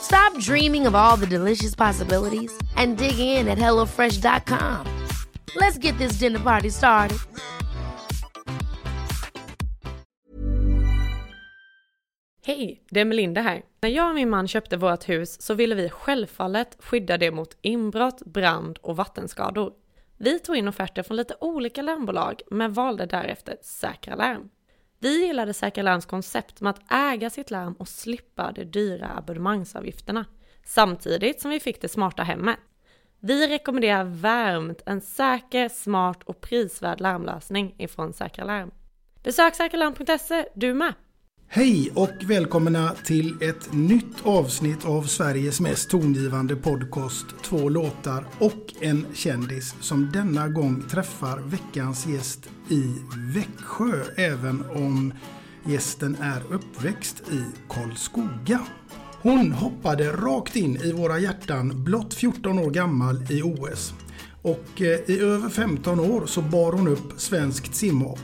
Stop dreaming of all the delicious possibilities and dig in at HelloFresh.com. Let's get this dinner party started. Hej, det är Melinda här. När jag och min man köpte vårt hus så ville vi självfallet skydda det mot inbrott, brand och vattenskador. Vi tog in offerter från lite olika larmbolag men valde därefter Säkra Larm. Vi gillade Säkra Larms koncept med att äga sitt larm och slippa de dyra abonnemangsavgifterna. Samtidigt som vi fick det smarta hemmet. Vi rekommenderar varmt en säker, smart och prisvärd larmlösning ifrån Säkra Larm. Besök säkralarm.se du med! Hej och välkomna till ett nytt avsnitt av Sveriges mest tongivande podcast Två låtar och en kändis som denna gång träffar veckans gäst i Växjö även om gästen är uppväxt i Karlskoga. Hon hoppade rakt in i våra hjärtan blott 14 år gammal i OS. Och eh, i över 15 år så bar hon upp svenskt simhopp.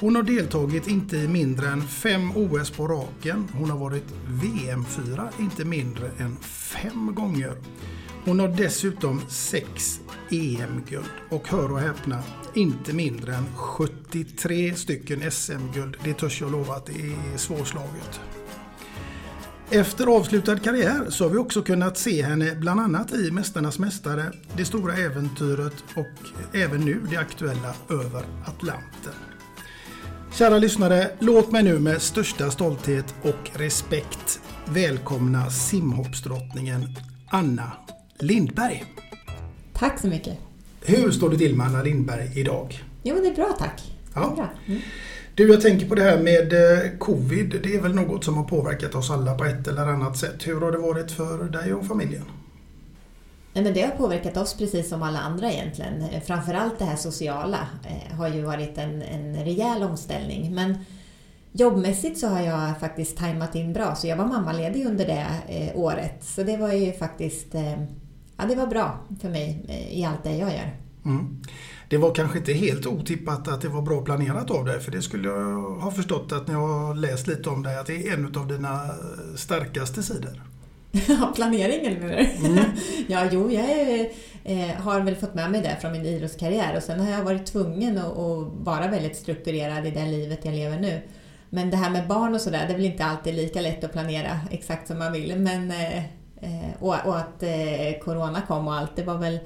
Hon har deltagit inte i mindre än fem OS på raken. Hon har varit VM-fyra inte mindre än fem gånger. Hon har dessutom sex EM-guld och hör och häpna, inte mindre än 73 stycken SM-guld. Det törs jag lova att det är svårslaget. Efter avslutad karriär så har vi också kunnat se henne bland annat i Mästarnas Mästare, Det stora äventyret och även nu det aktuella Över Atlanten. Kära lyssnare, låt mig nu med största stolthet och respekt välkomna simhoppsdrottningen Anna Lindberg. Tack så mycket. Hur står det till med Anna Lindberg idag? Jo, men det är bra tack. Ja. Är bra. Mm. Du, jag tänker på det här med eh, covid. Det är väl något som har påverkat oss alla på ett eller annat sätt. Hur har det varit för dig och familjen? Nej, men det har påverkat oss precis som alla andra egentligen. Eh, framförallt det här sociala eh, har ju varit en, en rejäl omställning. Men jobbmässigt så har jag faktiskt tajmat in bra, så jag var mammaledig under det eh, året. Så det var ju faktiskt ja, det var bra för mig i allt det jag gör. Mm. Det var kanske inte helt otippat att det var bra planerat av dig, för det skulle jag ha förstått att när jag läst lite om dig, att det är en av dina starkaste sidor. Ja, planeringen menar du? Mm. ja, jo, jag är, eh, har väl fått med mig det från min idrottskarriär och sen har jag varit tvungen att, att vara väldigt strukturerad i det livet jag lever nu. Men det här med barn och sådär, det är väl inte alltid lika lätt att planera exakt som man vill. Men, eh, eh och, och, att eh, Corona kom och allt, det var väl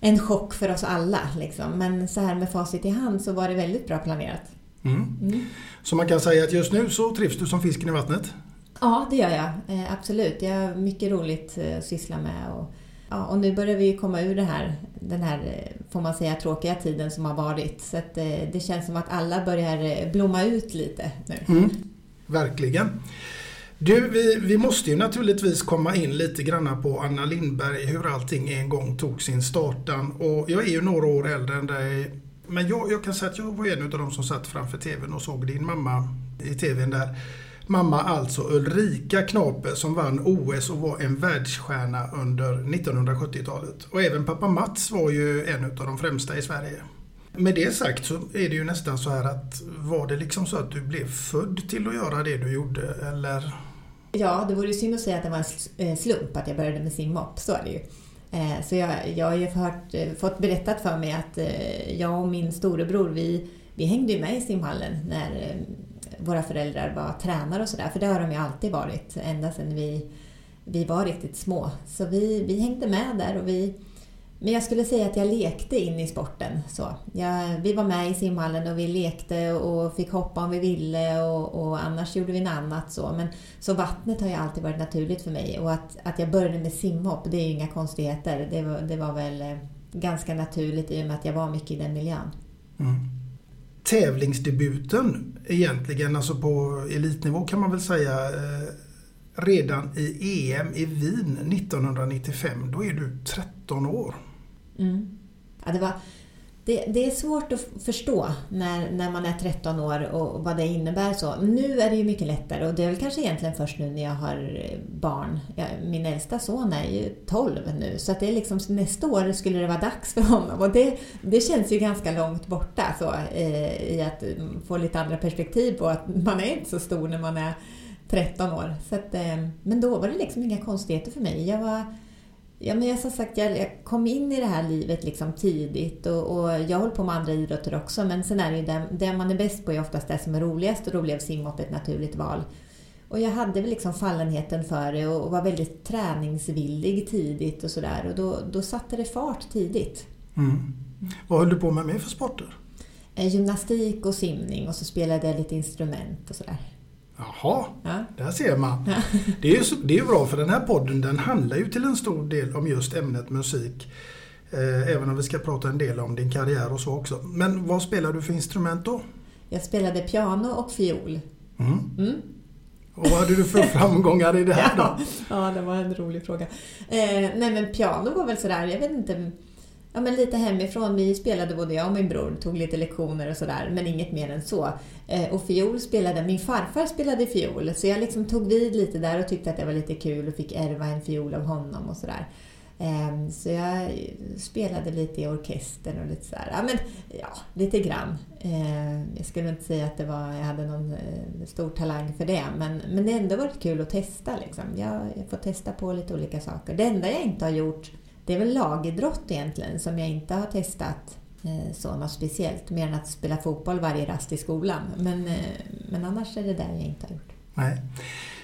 en chock för oss alla. Liksom. Men så här med facit i hand så var det väldigt bra planerat. Mm. Mm. Så man kan säga att just nu så trivs du som fisken i vattnet? Ja, det gör jag. Eh, absolut. Jag har mycket roligt eh, att syssla med. Och, ja, och nu börjar vi komma ur det här, den här, eh, får man säga, tråkiga tiden som har varit. Så att, eh, det känns som att alla börjar eh, blomma ut lite nu. Mm. Verkligen. Du, vi, vi måste ju naturligtvis komma in lite granna på Anna Lindberg, hur allting en gång tog sin startan. Och jag är ju några år äldre än dig Men jag, jag kan säga att jag var en av de som satt framför TVn och såg din mamma i TVn där. Mamma alltså Ulrika Knape som vann OS och var en världsstjärna under 1970-talet. Och även pappa Mats var ju en av de främsta i Sverige. Med det sagt så är det ju nästan så här att var det liksom så att du blev född till att göra det du gjorde eller? Ja, det vore ju synd att säga att det var en eh, slump att jag började med simhopp, så är det ju. Eh, så jag, jag har ju hört, eh, fått berättat för mig att jag och min storebror, vi, vi hängde ju med i simhallen när våra föräldrar var tränare och sådär, för det har de ju alltid varit ända sedan vi, vi var riktigt små. Så vi, vi hängde med där och vi men jag skulle säga att jag lekte in i sporten. Så. Jag, vi var med i simhallen och vi lekte och fick hoppa om vi ville och, och, annars gjorde vi något annat. Så. Men, så vattnet har ju alltid varit naturligt för mig och att, att jag började med simhopp, det är ju inga konstigheter. Det var, det var väl eh, ganska naturligt i och med att jag var mycket i den miljön. Mm. Tävlingsdebuten egentligen, alltså på elitnivå kan man väl säga, eh, redan i EM i Wien 1995. Då är du 13 år. Mm. Ja, det, var, det, det, är svårt att förstå när, när man är 13 år och, och, vad det innebär. så. Nu är det ju mycket lättare och det är väl kanske egentligen först nu när jag har eh, barn. Jag, min äldsta son är ju 12 nu så att det är liksom, nästa år skulle det vara dags för honom. Och det, det känns ju ganska långt borta så, eh, i att mm, få lite andra perspektiv på att man är inte så stor när man är 13 år. Så att, eh, men då var det liksom inga konstigheter för mig. Jag var Ja, men jag, som sagt, jag, kom in i det här livet liksom tidigt och, och jag håller på med andra idrotter också men sen är det ju det, det man är bäst på är oftast det som är roligast och då blev simhopp ett naturligt val. Och jag hade väl liksom fallenheten för det och, och var väldigt träningsvillig tidigt och sådär och då, då satte det fart tidigt. Mm. Vad höll du på med mer för sporter? Eh, gymnastik och simning och så spelade jag lite instrument och sådär. Jaha, ja. där ser man. Det är, ju, det är bra för den här podden den handlar ju till en stor del om just ämnet musik. Eh, även om vi ska prata en del om din karriär och så också. Men vad spelar du för instrument då? Jag spelade piano och fiol. Mm. Mm. Och vad hade du för framgångar i det här då? ja, det var en rolig fråga. Eh, nej men piano var väl sådär, jag vet inte ja, men lite hemifrån. Vi spelade både jag och min bror, tog lite lektioner och sådär, men inget mer än så. Eh, och fiol spelade, min farfar spelade fiol, så jag liksom tog vid lite där och tyckte att det var lite kul och fick ärva en fiol av honom och sådär. Ehm, så jag spelade lite i orkestern och lite sådär, ja men ja, lite grann. Ehm, jag skulle inte säga att det var, jag hade någon eh, stor talang för det, men, men det har ändå varit kul att testa liksom. Jag, jag får testa på lite olika saker. Det enda jag inte har gjort det är väl lagidrott egentligen som jag inte har testat eh, så något speciellt, mer än att spela fotboll varje rast i skolan. Men, eh, men annars är det där jag inte har gjort. Nej.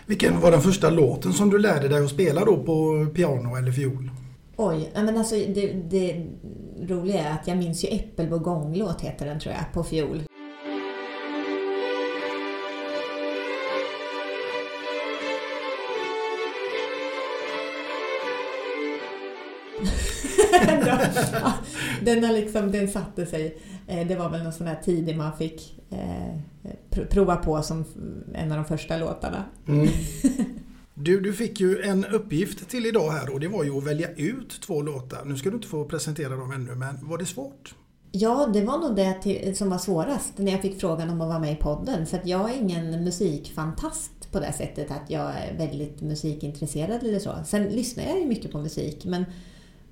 Vilken var den första låten som du lärde dig att spela då på piano eller fiol? Oj, men alltså det, det roliga är att jag minns ju Äppelbo heter den tror jag, på fiol. den, har liksom, den satte sig. Eh, det var väl någon sån här tidig man fick eh, prova på som en av de första låtarna. Mm. Du, du fick ju en uppgift till idag här och det var ju att välja ut två låtar. Nu ska du inte få presentera dem ännu, men var det svårt? Ja, det var nog det till, som var svårast när jag fick frågan om att vara med i podden. För att jag är ingen musikfantast på det sättet att jag är väldigt musikintresserad eller så. Sen lyssnar jag ju mycket på musik, men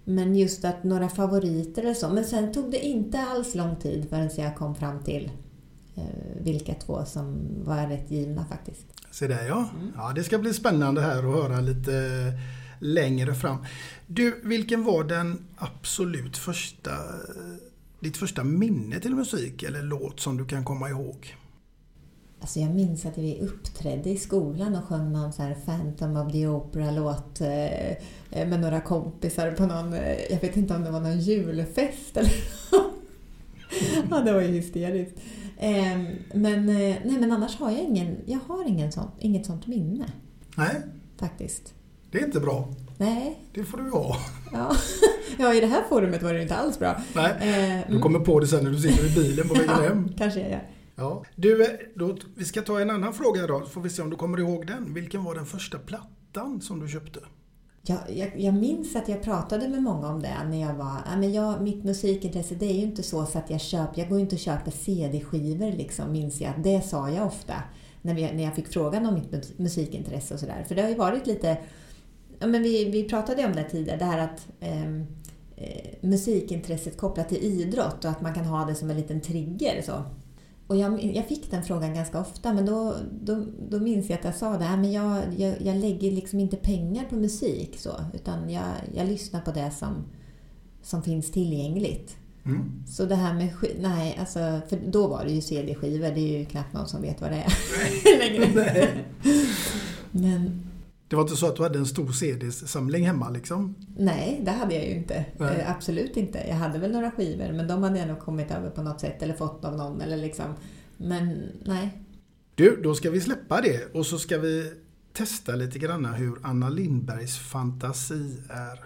men just att några favoriter eller så. Men sen tog det inte alls lång tid förrän jag kom fram till eh, vilka två som var rätt givna faktiskt. Se där ja. Mm. ja. Det ska bli spännande här att höra lite längre fram. Du, vilken var den absolut första, ditt första minne till musik eller låt som du kan komma ihåg? Alltså jag minns att vi uppträdde i skolan och sjöng någon så här Phantom of the Opera-låt eh, med några kompisar på någon, eh, jag vet inte om det var någon julfest eller Ja, det var ju hysteriskt. Ehm, men, eh, nej, men annars har jag ingen, jag har ingen sån, inget sånt minne. Nej. Faktiskt. Det är inte bra. Nej. Det får du ha. Ja. ja, i det här forumet var det inte alls bra. Nej, du mm. kommer på det sen när du sitter i bilen på vägen hem. kanske jag gör. Ja. Du, eh, då, vi ska ta en annan fråga då, får vi se om du kommer ihåg den. Vilken var den första plattan som du köpte? Jag, jag, jag, minns att jag pratade med många om det när jag var... Ja, men jag, mitt musikintresse det är ju inte så, så att jag köper... Jag går ju inte och köper CD-skivor liksom, minns jag. Det sa jag ofta när, vi, när jag fick frågan om mitt musikintresse och sådär. För det har ju varit lite... Ja, men vi, vi pratade om det tidigare, det här att ehm, eh, musikintresset kopplat till idrott och att man kan ha det som en liten trigger. Så. Och jag, jag, fick den frågan ganska ofta, men då, då, då minns jag att jag sa det men jag, jag, jag lägger liksom inte pengar på musik, så, utan jag, jag lyssnar på det som, som finns tillgängligt. Mm. Så det här med nej, alltså, för då var det ju CD-skivor, det är ju knappt någon som vet vad det är längre. men, det var inte så att du hade en stor CD-samling hemma liksom? Nej, det hade jag ju inte. Eh, absolut inte. Jag hade väl några skivor, men de hade jag nog kommit över på något sätt eller fått av någon. Eller liksom. Men nej. Du, då ska vi släppa det och så ska vi testa lite grann hur Anna Lindbergs fantasi är.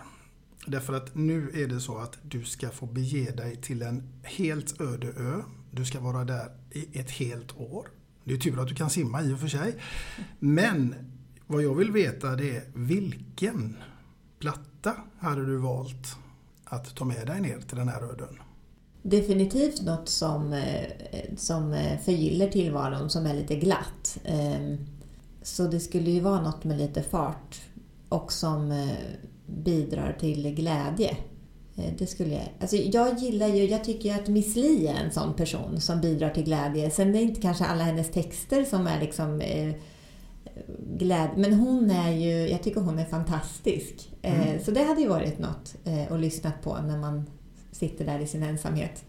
Därför att nu är det så att du ska få bege dig till en helt öde ö. Du ska vara där i ett helt år. Det är tur att du kan simma i och för sig. Men vad jag vill veta det är vilken platta hade du valt att ta med dig ner till den här öden? Definitivt något som, eh, som eh, förgyller tillvaron, som är lite glatt. Ehm, så det skulle ju vara något med lite fart och som eh, bidrar till glädje. Det skulle jag, alltså jag gillar ju, jag tycker att Miss Li är en sån person som bidrar till glädje. Sen är det inte kanske alla hennes texter som är liksom glädje. Men hon är ju, jag tycker hon är fantastisk. Eh, mm. Så det hade ju varit något eh, att lyssna på när man sitter där i sin ensamhet.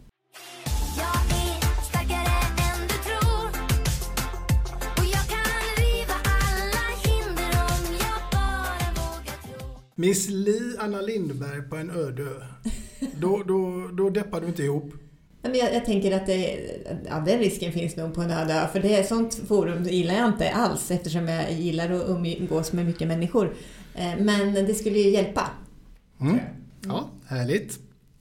Miss Li Anna Lindberg på en öde ö. Då, då, då deppar du inte ihop? Jag, jag tänker att det, ja, den risken finns nog på en öde ö, för det är sånt forum gillar jag inte alls eftersom jag gillar att umgås med mycket människor. Eh, men det skulle ju hjälpa. Mm. Ja, härligt.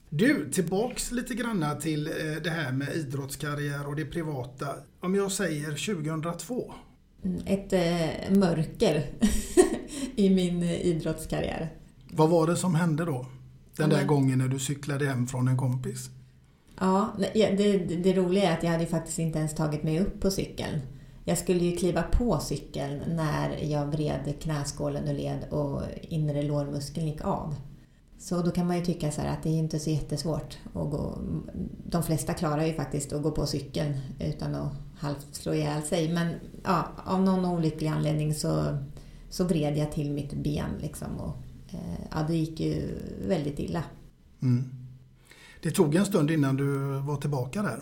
Du, tillbaks lite granna till eh, det här med idrottskarriär och det privata. Om jag säger 2002? Mm, ett eh, mörker i min idrottskarriär. Vad var det som hände då? Den där gången när du cyklade hem från en kompis? Ja, det, det roliga är att jag hade faktiskt inte ens tagit mig upp på cykeln. Jag skulle ju kliva på cykeln när jag vred knäskålen ur led och inre lårmuskeln gick av. Så då kan man ju tycka så att det är inte så jättesvårt att gå. De flesta klarar ju faktiskt att gå på cykeln utan att halvt slå ihjäl sig. Men ja, av någon olycklig anledning så, så vred jag till mitt ben liksom och eh, ja, det gick ju väldigt illa. Mm. Det tog en stund innan du var tillbaka där.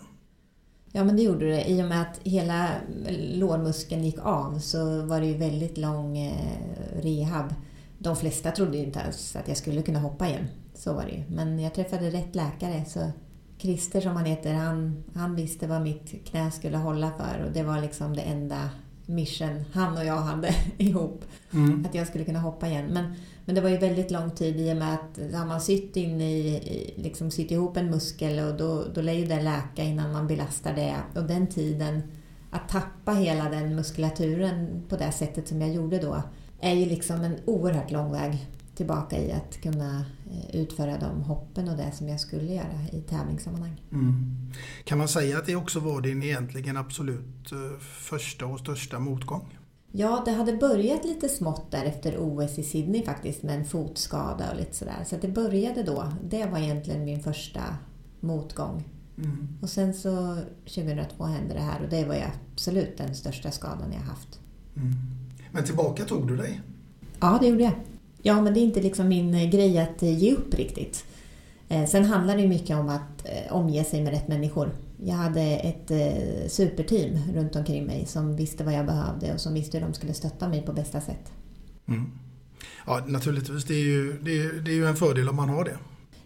Ja, men det gjorde det. I och med att hela lårmuskeln gick av så var det ju väldigt lång eh, rehab. De flesta trodde ju inte ens att jag skulle kunna hoppa igen. Så var det ju. Men jag träffade rätt läkare. Så Christer som han heter, han, han visste vad mitt knä skulle hålla för. Och det var liksom det enda mission han och jag hade ihop. Mm. Att jag skulle kunna hoppa igen. Men men det var ju väldigt lång tid i och med att har man sytt, in i, liksom sytt ihop en muskel och då, då lär ju det läka innan man belastar det. Och den tiden, att tappa hela den muskulaturen på det sättet som jag gjorde då, är ju liksom en oerhört lång väg tillbaka i att kunna eh, utföra de hoppen och det som jag skulle göra i tävlingssammanhang. Mm. Kan man säga att det också var din egentligen absolut eh, första och största motgång? Ja, det hade börjat lite smått där efter OS i Sydney faktiskt med en fotskada och lite sådär. Så det började då. Det var egentligen min första motgång. Mm. Och sen så 2002 hände det här och det var ju absolut den största skadan jag haft. Mm. Men tillbaka tog du dig? Ja, det gjorde jag. Ja, men det är inte liksom min grej att ge upp riktigt. Eh, sen handlar det mycket om att eh, omge sig med rätt människor. Jag hade ett eh, superteam runt omkring mig som visste vad jag behövde och som visste hur de skulle stötta mig på bästa sätt. Mm. Ja, naturligtvis. Det är, ju, det, är, det är ju en fördel om man har det.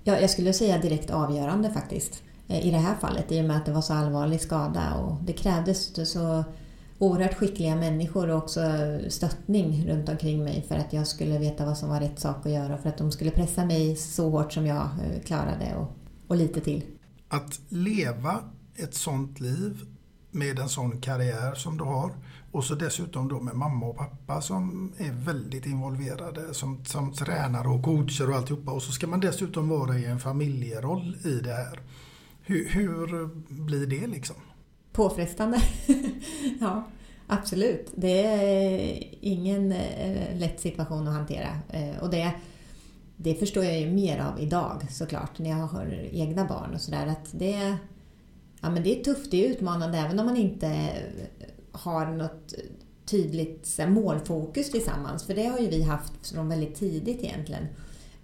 Ja, jag skulle säga direkt avgörande faktiskt. I det här fallet, i och med att det var så allvarlig skada och det krävdes så oerhört skickliga människor och också stöttning runt omkring mig för att jag skulle veta vad som var rätt sak att göra för att de skulle pressa mig så hårt som jag eh, klarade och, och lite till. Att leva ett sånt liv med en sån karriär som du har. Och så dessutom då med mamma och pappa som är väldigt involverade som, som tränare och coacher och alltihopa. Och så ska man dessutom vara i en familjeroll i det här. Hur, hur blir det liksom? Påfrestande. ja, absolut. Det är ingen eh, lätt situation att hantera. Eh, och det, det förstår jag ju mer av idag såklart, när jag har egna barn och sådär. det, ja, det är tufft, det är utmanande även om man inte har något tydligt målfokus tillsammans. För det har ju vi haft från väldigt tidigt egentligen.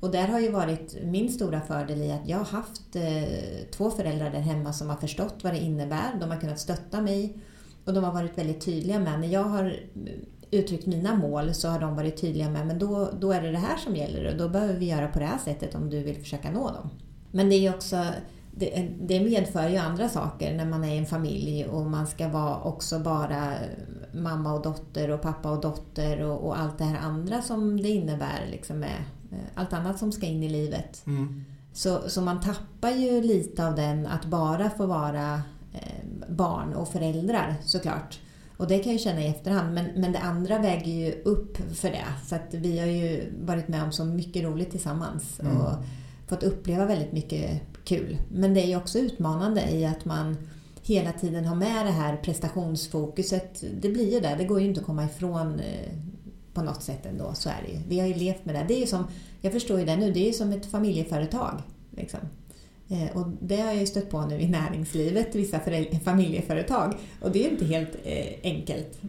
Och där har ju varit min stora fördel i att jag har haft eh, två föräldrar där hemma som har förstått vad det innebär. De har kunnat stötta mig och de har varit väldigt tydliga med, när jag har eh, uttryckt mina mål så har de varit tydliga med, men då, då är det det här som gäller och då behöver vi göra på det här sättet om du vill försöka nå dem. Men det är också det, eh, det medför ju andra saker när man är i en familj och man ska vara också bara eh, mamma och dotter och pappa och dotter och, och allt det här andra som det innebär liksom med allt annat som ska in i livet. Mm. Så, så man tappar ju lite av den att bara få vara eh, barn och föräldrar såklart. Och det kan jag känna i efterhand. Men, men det andra väger ju upp för det. Så att vi har ju varit med om så mycket roligt tillsammans. Mm. Och fått uppleva väldigt mycket kul. Men det är ju också utmanande i att man hela tiden har med det här prestationsfokuset. Det blir ju det, det går ju inte att komma ifrån eh, på något sätt ändå. Så är det ju. Vi har ju levt med det. det är ju som, jag förstår ju det nu, det är ju som ett familjeföretag. Liksom. Eh, och det har jag ju stött på nu i näringslivet, vissa familjeföretag. Och det är inte helt eh, enkelt.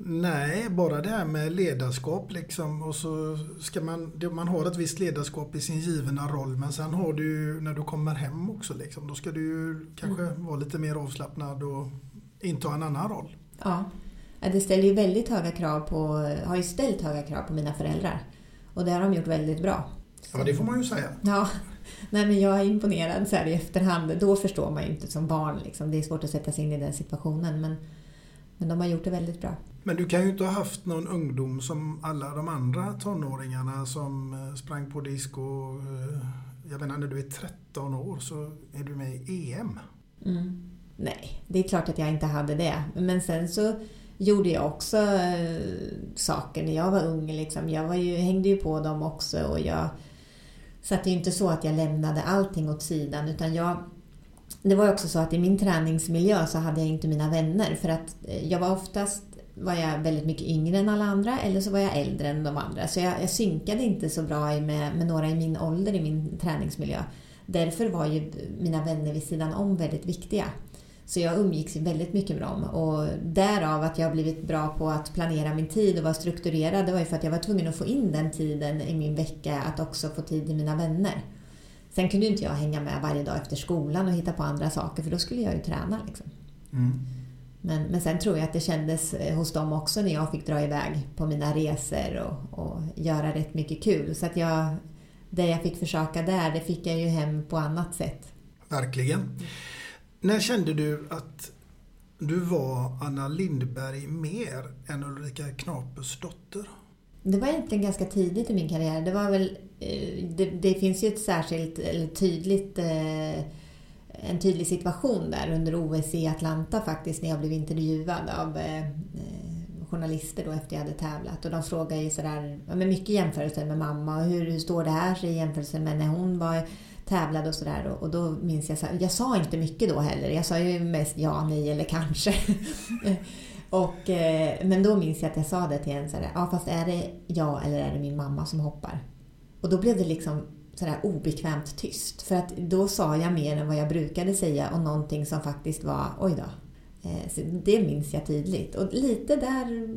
Nej, bara det här med ledarskap liksom. Och så ska man, man har ett visst ledarskap i sin givna roll men sen har du när du kommer hem också liksom. Då ska du kanske mm. vara lite mer avslappnad och inta en annan roll. Ja, det ställer ju väldigt höga krav på, har ju ställt höga krav på mina föräldrar. Och det har de gjort väldigt bra. Ja, det får man ju säga. Ja, Nej, men jag är imponerad så här i efterhand. Då förstår man ju inte som barn. Liksom. Det är svårt att sätta sig in i den situationen. Men, men de har gjort det väldigt bra. Men du kan ju inte ha haft någon ungdom som alla de andra tonåringarna som eh, sprang på disco. Eh, jag menar när du är 13 år så är du med i EM. Mm. Nej, det är klart att jag inte hade det. Men sen så gjorde jag också eh, saker när jag var ung. Liksom. Jag var ju, hängde ju på dem också och jag så att det är inte så att jag lämnade allting åt sidan utan jag det var också så att i min träningsmiljö så hade jag inte mina vänner för att eh, jag var oftast var jag väldigt mycket yngre än alla andra eller så var jag äldre än de andra. Så jag, jag synkade inte så bra med, med några i min ålder i min träningsmiljö. Därför var ju mina vänner vid sidan om väldigt viktiga. Så jag umgicks väldigt mycket med dem och därav att jag blivit bra på att planera min tid och vara strukturerad. Det var ju för att jag var tvungen att få in den tiden i min vecka att också få tid med mina vänner. Sen kunde inte jag hänga med varje dag efter skolan och hitta på andra saker för då skulle jag ju träna. Liksom. Mm. Men, men sen tror jag att det kändes eh, hos dem också när jag fick dra iväg på mina resor och, och göra rätt mycket kul. Så att jag, det jag fick försöka där, det fick jag ju hem på annat sätt. Verkligen. När kände du att du var Anna Lindberg mer än Ulrika Knapus dotter? Det var egentligen ganska tidigt i min karriär. Det var väl... Eh, det, det finns ju ett särskilt, eller tydligt eh, en tydlig situation där under OS i Atlanta faktiskt när jag blev intervjuad av eh, journalister då efter jag hade tävlat och de frågade ju sådär, med mycket jämförelser med mamma och hur, hur står det här sig i jämförelse med när hon var tävlade och sådär och, och då minns jag så här, jag sa inte mycket då heller, jag sa ju mest ja, nej eller kanske. och, eh, men då minns jag att jag sa det till en sådär, ja fast är det jag eller är det min mamma som hoppar? Och då blev det liksom sådär obekvämt tyst. För att då sa jag mer än vad jag brukade säga och någonting som faktiskt var, oj då. Eh, så det minns jag tydligt. Och lite där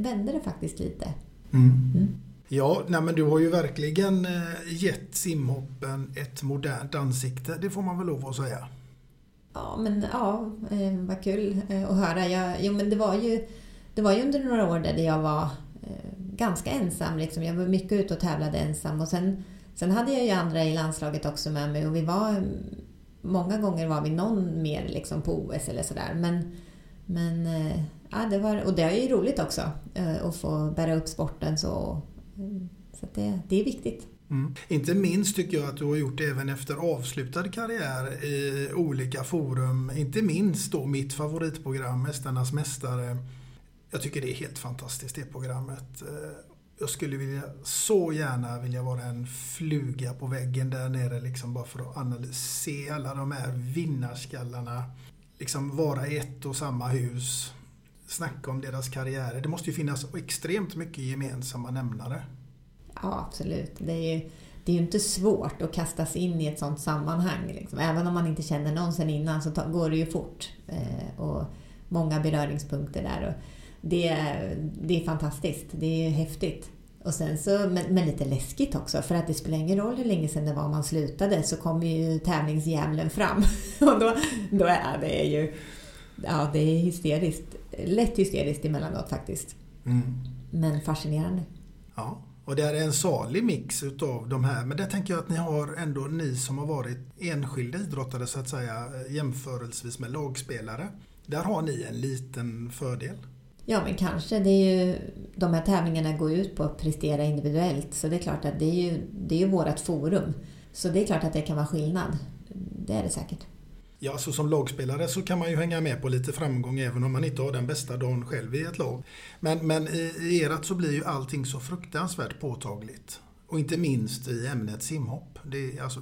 vände det faktiskt lite. Mm. Mm. Ja, nej men du har ju verkligen eh, gett simhoppen ett modernt ansikte. Det får man väl lov att säga. Ja, men ja, eh, vad kul eh, att höra. Jag, jo, men det var ju, det var ju under några år där jag var ganska ensam. Liksom. Jag var mycket ute och tävlade ensam och sen Sen hade jag ju andra i landslaget också med mig och vi var Många gånger var vi någon mer liksom på OS eller sådär. Men, men ja, det var, och det är ju roligt också att få bära upp sporten så. Mm. Så det, det är viktigt. Mm. Inte minst tycker jag att du har gjort det även efter avslutad karriär i olika forum. Inte minst då mitt favoritprogram Mästarnas Mästare. Jag tycker det är helt fantastiskt det programmet. Eh, jag skulle vilja, så gärna vilja vara en fluga på väggen där nere liksom bara för att analysera alla de här vinnarskallarna. Liksom vara i ett och samma hus. Snacka om deras karriärer. Det måste ju finnas extremt mycket gemensamma nämnare. Ja, absolut. Det är ju, det är ju inte svårt att kastas in i ett sånt sammanhang. Liksom. Även om man inte känner någon sen innan så går det ju fort. Eh, och många beröringspunkter där. Och det, det är fantastiskt. Det är häftigt. Och sen så, men, men, lite läskigt också, för att det spelar ingen roll hur länge sedan det var man slutade så kommer ju tävlingsdjävulen fram. Och då, då är det ju ja, det är hysteriskt. Lätt hysteriskt emellanåt faktiskt. Mm. Men fascinerande. Ja. Och det är en salig mix utav de här. Men det tänker jag att ni har ändå, ni som har varit enskilda idrottare så att säga jämförelsevis med lagspelare. Där har ni en liten fördel. Ja, men kanske. Det är ju, de här tävlingarna går ut på att prestera individuellt. Så det är klart att det är ju, det är ju vårt forum. Så det är klart att det kan vara skillnad. Det är det säkert. Ja, så som lagspelare så kan man ju hänga med på lite framgång även om man inte har den bästa dagen själv i ett lag. Men, men i, i erat så blir ju allting så fruktansvärt påtagligt. Och inte minst i ämnet simhopp. Det är alltså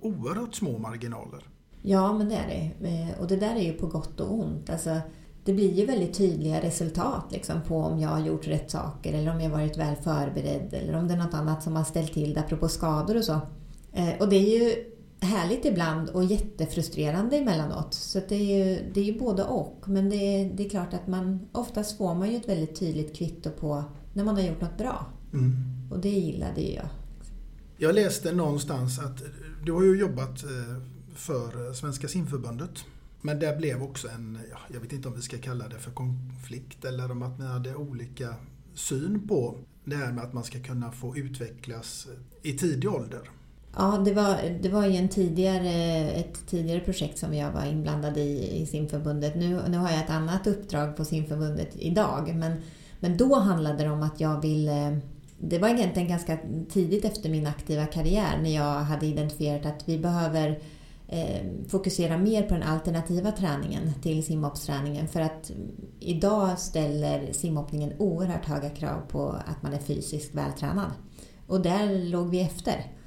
oerhört små marginaler. Ja, men det är det. Eh, och det där är ju på gott och ont. Alltså, det blir ju väldigt tydliga resultat liksom, på om jag har gjort rätt saker eller om jag varit väl förberedd eller om det är något annat som har ställt till det apropå skador och så. Eh, och det är ju härligt ibland och jättefrustrerande emellanåt. Så det är ju, det är ju både och. Men det är, det är klart att man oftast får man ju ett väldigt tydligt kvitto på när man har gjort något bra. Mm. Och det gillade ju jag. Jag läste någonstans att du har ju jobbat eh, för Svenska simförbundet. Men det blev också en, jag vet inte om vi ska kalla det för konflikt eller om att ni hade olika syn på det här med att man ska kunna få utvecklas i tidig ålder. Ja, det var, det var ju en tidigare, ett tidigare projekt som jag var inblandad i i simförbundet. Nu, nu har jag ett annat uppdrag på simförbundet idag. Men, men då handlade det om att jag ville... Det var egentligen ganska tidigt efter min aktiva karriär när jag hade identifierat att vi behöver eh, fokusera mer på den alternativa träningen till simhoppsträningen. För att idag ställer simhoppningen oerhört höga krav på att man är fysiskt vältränad. Och där låg vi efter.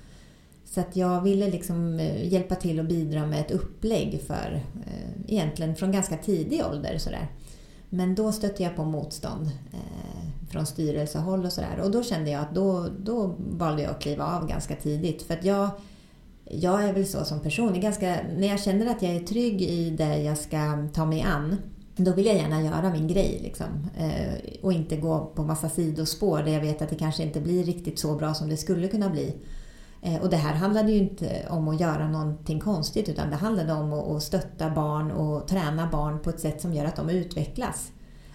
Så att jag ville liksom eh, hjälpa till och bidra med ett upplägg för eh, egentligen från ganska tidig ålder. Sådär. Men då stötte jag på motstånd eh, från styrelsehåll och sådär. Och då kände jag att då, då valde jag att kliva av ganska tidigt. För att jag, jag är väl så som person. Ganska, när jag känner att jag är trygg i det jag ska ta mig an då vill jag gärna göra min grej liksom. och inte gå på massa sidospår där jag vet att det kanske inte blir riktigt så bra som det skulle kunna bli. Eh, och det här handlade ju inte om att göra någonting konstigt utan det handlade om att stötta barn och träna barn på ett sätt som gör att de utvecklas.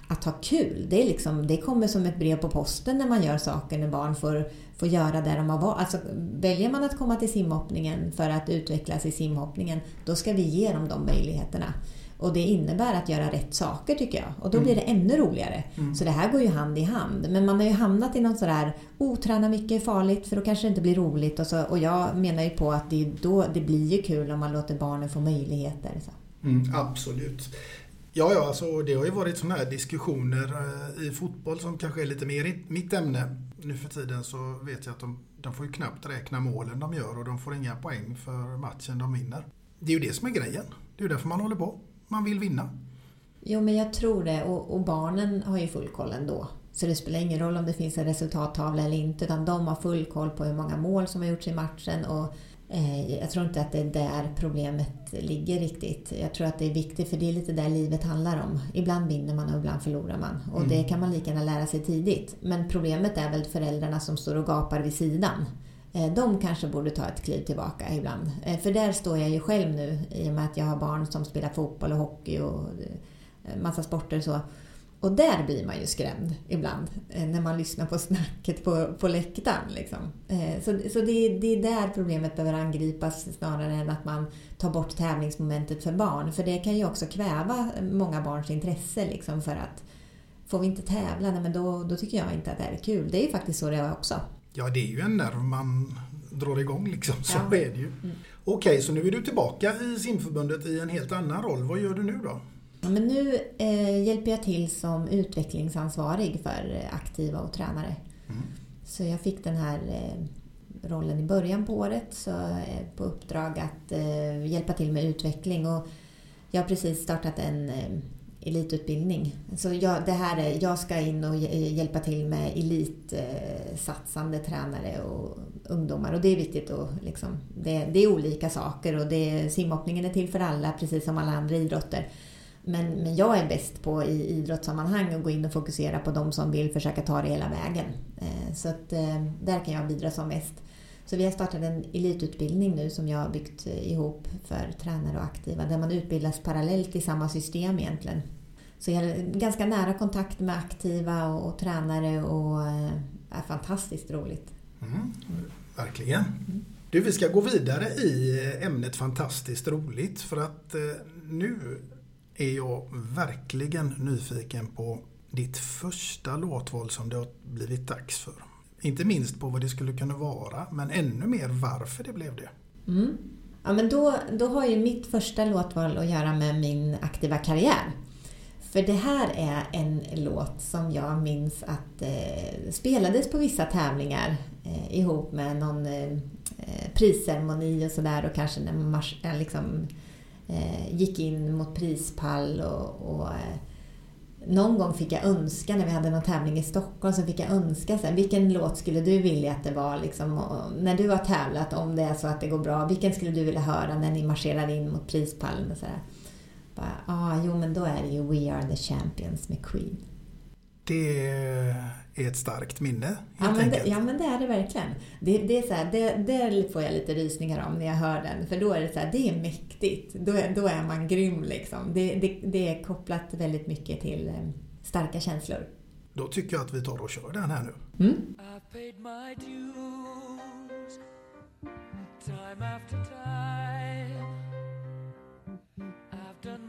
Att ha kul, det, är liksom, det kommer som ett brev på posten när man gör saker när barn får, får göra det de har valt. Alltså, väljer man att komma till simhoppningen för att utvecklas i simhoppningen, då ska vi ge dem de möjligheterna. Och det innebär att göra rätt saker tycker jag. Och då blir det mm. ännu roligare. Mm. Så det här går ju hand i hand. Men man har ju hamnat i något sådär, oh, träna mycket är farligt för då kanske det inte blir roligt. Och, så, och jag menar ju på att det, då, det blir ju kul om man låter barnen få möjligheter. Mm, absolut. Ja, ja, alltså, det har ju varit sådana här diskussioner eh, i fotboll som kanske är lite mer mitt ämne. Nu för tiden så vet jag att de, de får ju knappt räkna målen de gör och de får inga poäng för matchen de vinner. Det är ju det som är grejen. Det är ju därför man håller på man vill vinna. Jo, men jag tror det. Och, och, barnen har ju full koll ändå. Så det spelar ingen roll om det finns en resultattavla eller inte. Utan de har full koll på hur många mål som har gjorts i matchen. Och eh, jag tror inte att det är där problemet ligger riktigt. Jag tror att det är viktigt, för det är lite där livet handlar om. Ibland vinner man och ibland förlorar man. Och mm. det kan man lika gärna lära sig tidigt. Men problemet är väl föräldrarna som står och gapar vid sidan. Eh, de kanske borde ta ett kliv tillbaka ibland. Eh, för där står jag ju själv nu i och med att jag har barn som spelar fotboll och hockey och eh, massa sporter. Så. Och där blir man ju skrämd ibland när man lyssnar på snacket på, på läktaren. Liksom. Så, så det, det är där problemet behöver angripas snarare än att man tar bort tävlingsmomentet för barn. För det kan ju också kväva många barns intresse liksom, för att får vi inte tävla, nej, men då, då tycker jag inte att det är kul. Det är ju faktiskt så det är också. Ja, det är ju en nerv man drar igång liksom. Så Ja. är det ju. Okej, så nu är du tillbaka i simförbundet i en helt annan roll. Vad gör du nu då? Ja, men nu eh, hjälper jag till som utvecklingsansvarig för eh, aktiva och tränare. Så jag fick den här eh, rollen i början på året så eh, på uppdrag att eh, hjälpa till med utveckling. Och jag har precis startat en eh, elitutbildning. Så jag, det här är, jag ska in och hjälpa till med elitsatsande tränare och ungdomar. Och det är viktigt. Och liksom, det, det är olika saker och det, simhoppningen är till för alla precis som alla andra idrotter. Men, men jag är bäst på i idrottssammanhang att gå in och fokusera på de som vill försöka ta det hela vägen. Eh, så att eh, där kan jag bidra som mest. Så vi har startat en elitutbildning nu som jag har byggt eh, ihop för tränare och aktiva där man utbildas parallellt i samma system egentligen. Så jag har ganska nära kontakt med aktiva och, och tränare och eh, är fantastiskt roligt. Mm, verkligen. Du, vi ska gå vidare i ämnet fantastiskt roligt för att eh, nu är jag verkligen nyfiken på ditt första låtval som det har blivit dags för. Inte minst på vad det skulle kunna vara, men ännu mer varför det blev det. Mm. Ja, men då, då har ju mitt första låtval att göra med min aktiva karriär. För det här är en låt som jag minns att eh, spelades på vissa tävlingar eh, ihop med någon eh, eh prisceremoni och sådär och kanske när man mars, eh, liksom, eh, gick in mot prispall och, och eh, någon gång fick jag önska när vi hade någon tävling i Stockholm så fick jag önska så här, vilken låt skulle du vilja att det var liksom, när du har tävlat om det är så att det går bra, vilken skulle du vilja höra när ni marscherar in mot prispallen och så. Bara, ah, jo men då är det ju We Are The Champions med Queen. Det är ett starkt minne, Ja men, det, ja men det är det verkligen. Det, det är så här, det, det får jag lite rysningar om när jag hör den. För då är det så här, det är mäktigt. Då är, då är man grym liksom. Det, det, det är kopplat väldigt mycket till eh, starka känslor. Då tycker jag att vi tar och kör den här nu. Mm. I've paid my dues time after time.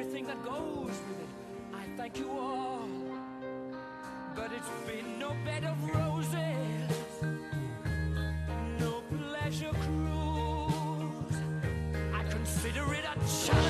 everything that goes with it. I thank you all, but it's been no bed of roses, no pleasure cruise. I consider it a challenge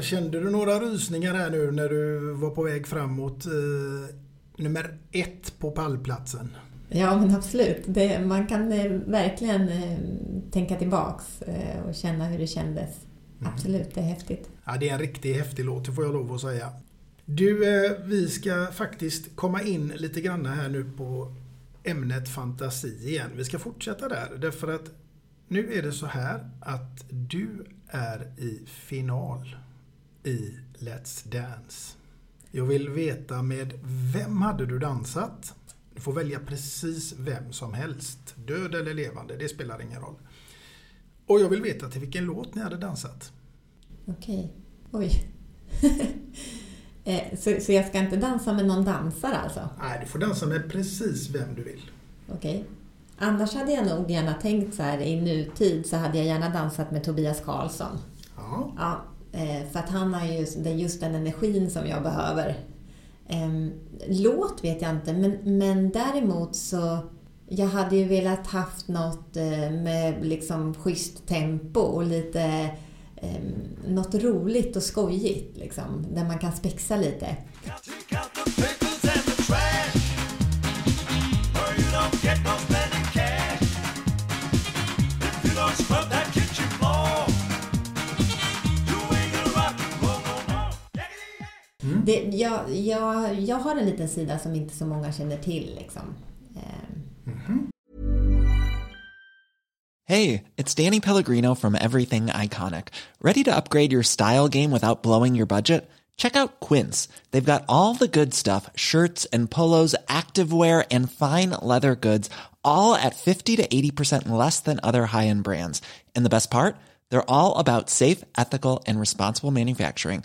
Kände du några rysningar här nu när du var på väg framåt eh, nummer ett på pallplatsen? Ja men absolut. Det, man kan eh, verkligen eh, tänka tillbaks eh, och känna hur det kändes. Absolut, det är häftigt. Ja, det är en riktigt häftig låt, det får jag lov att säga. Du, eh, vi ska faktiskt komma in lite grann här nu på ämnet fantasi igen. Vi ska fortsätta där, därför att nu är det så här att du är i final i Let's Dance. Jag vill veta med vem hade du dansat? Du får välja precis vem som helst. Död eller levande, det spelar ingen roll. Och jag vill veta till vilken låt ni hade dansat. Okej. Oj. Eh, så, så jag ska inte dansa med någon dansare alltså? Nej, du får dansa med precis vem du vill. Okej. Annars hade jag nog gärna tänkt så här i nutid så hade jag gärna dansat med Tobias Karlsson. Ja. Ja, Eh, för att han har ju just, just den energin som jag behöver. Ehm, låt vet jag inte, men, men däremot så jag hade ju velat haft något eh, med liksom schysst tempo och lite ehm, något roligt och skojigt liksom, där man kan spexa lite. Det, jag, jag, jag har en liten sida som inte så många känner till. Liksom. Em, Hey, it's Danny Pellegrino from Everything Iconic. Ready to upgrade your style game without blowing your budget? Check out Quince. They've got all the good stuff shirts and polos, activewear, and fine leather goods, all at 50 to 80% less than other high end brands. And the best part? They're all about safe, ethical, and responsible manufacturing.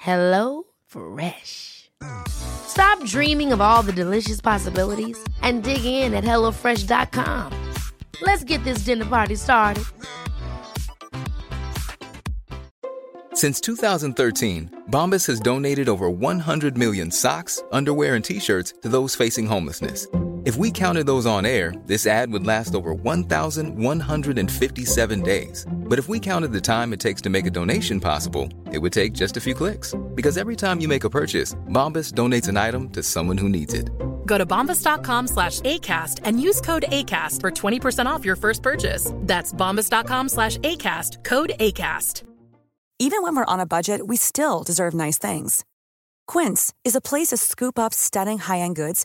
Hello Fresh. Stop dreaming of all the delicious possibilities and dig in at HelloFresh.com. Let's get this dinner party started. Since 2013, Bombas has donated over 100 million socks, underwear, and t shirts to those facing homelessness. If we counted those on air, this ad would last over 1,157 days. But if we counted the time it takes to make a donation possible, it would take just a few clicks. Because every time you make a purchase, Bombas donates an item to someone who needs it. Go to bombas.com slash ACAST and use code ACAST for 20% off your first purchase. That's bombas.com slash ACAST, code ACAST. Even when we're on a budget, we still deserve nice things. Quince is a place to scoop up stunning high-end goods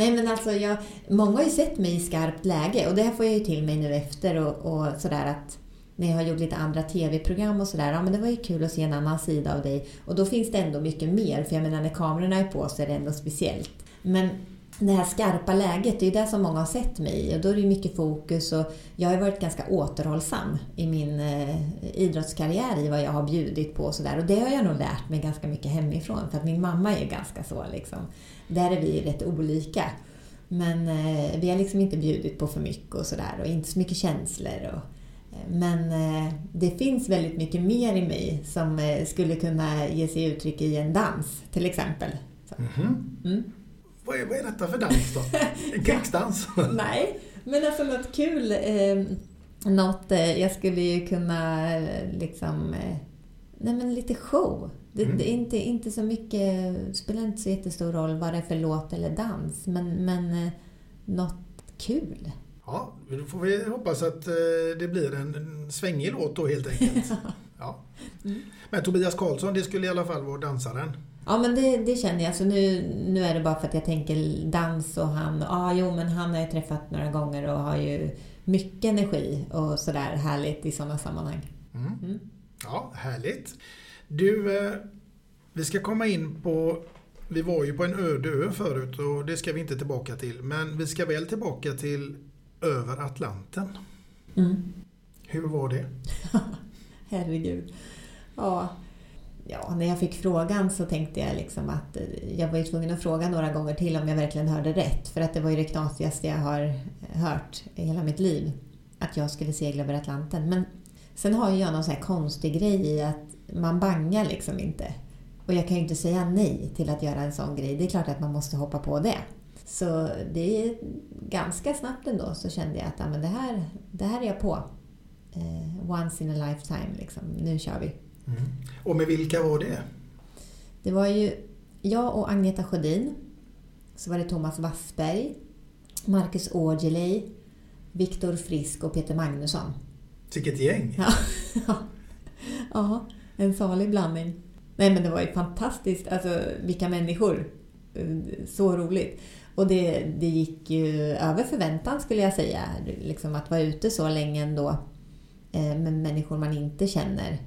Nej men alltså, jag, många har ju sett mig i skarpt läge och det här får jag ju till mig nu efter och, och sådär att när jag har gjort lite andra tv-program och sådär, ja men det var ju kul att se en annan sida av dig. Och då finns det ändå mycket mer, för jag menar när kamerorna är på så är det ändå speciellt. Men det här skarpa läget, det är ju det som många har sett mig i och då är det ju mycket fokus och jag har ju varit ganska återhållsam i min eh, idrottskarriär i vad jag har bjudit på och sådär. Och det har jag nog lärt mig ganska mycket hemifrån för att min mamma är ganska så liksom. Där är vi rätt olika. Men eh, vi har liksom inte bjudit på för mycket och sådär och inte så mycket känslor. Och, eh, men eh, det finns väldigt mycket mer i mig som eh, skulle kunna ge sig uttryck i en dans till exempel. Så. Mhm. Mm. Vad är, vad är detta för dans då? Krigsdans? Nej, men alltså något kul. Eh, något, jag skulle ju kunna liksom... Nej men lite show. Det, Mm. det är inte, inte så mycket, spelar inte så jättestor roll vad det är för låt eller dans, men, men eh, något kul. Ja, då får vi hoppas att eh, det blir en, en svängig låt då helt enkelt. Ja. Men Tobias Karlsson, det skulle i alla fall vara dansaren. Ja, men det, det känner jag. Så nu, nu är det bara för att jag tänker dans och han... Ja, jo, men han har jag träffat några gånger och har ju mycket energi och sådär härligt i sådana sammanhang. Mm. Ja, härligt. Du, eh, vi ska komma in på... Vi var ju på en öde ö förut och det ska vi inte tillbaka till. Men vi ska väl tillbaka till över Atlanten. Mm. Hur var det? Herregud. Ja. ja, när jag fick frågan så tänkte jag liksom att eh, jag var ju tvungen att fråga några gånger till om jag verkligen hörde rätt. För att det var ju det knasigaste jag har hört i hela mitt liv. Att jag skulle segla över Atlanten. Men sen har ju jag någon sån här konstig grej i att man bangar liksom inte. Och jag kan ju inte säga nej till att göra en sån grej. Det är klart att man måste hoppa på det. Så det är ganska snabbt ändå så kände jag att ja, men det, här, det här är jag på. Eh, once in a lifetime, liksom. nu kör vi. Och med vilka var det? Det var ju jag och Agneta Sjödin. Så var det Thomas Wassberg, Marcus Aujalay, Viktor Frisk och Peter Magnusson. Vilket gäng! Ja, ja en salig blandning. Nej men det var ju fantastiskt, alltså vilka människor. Så roligt. Och det, det gick ju över förväntan skulle jag säga. Liksom att vara ute så länge ändå eh, med människor man inte känner.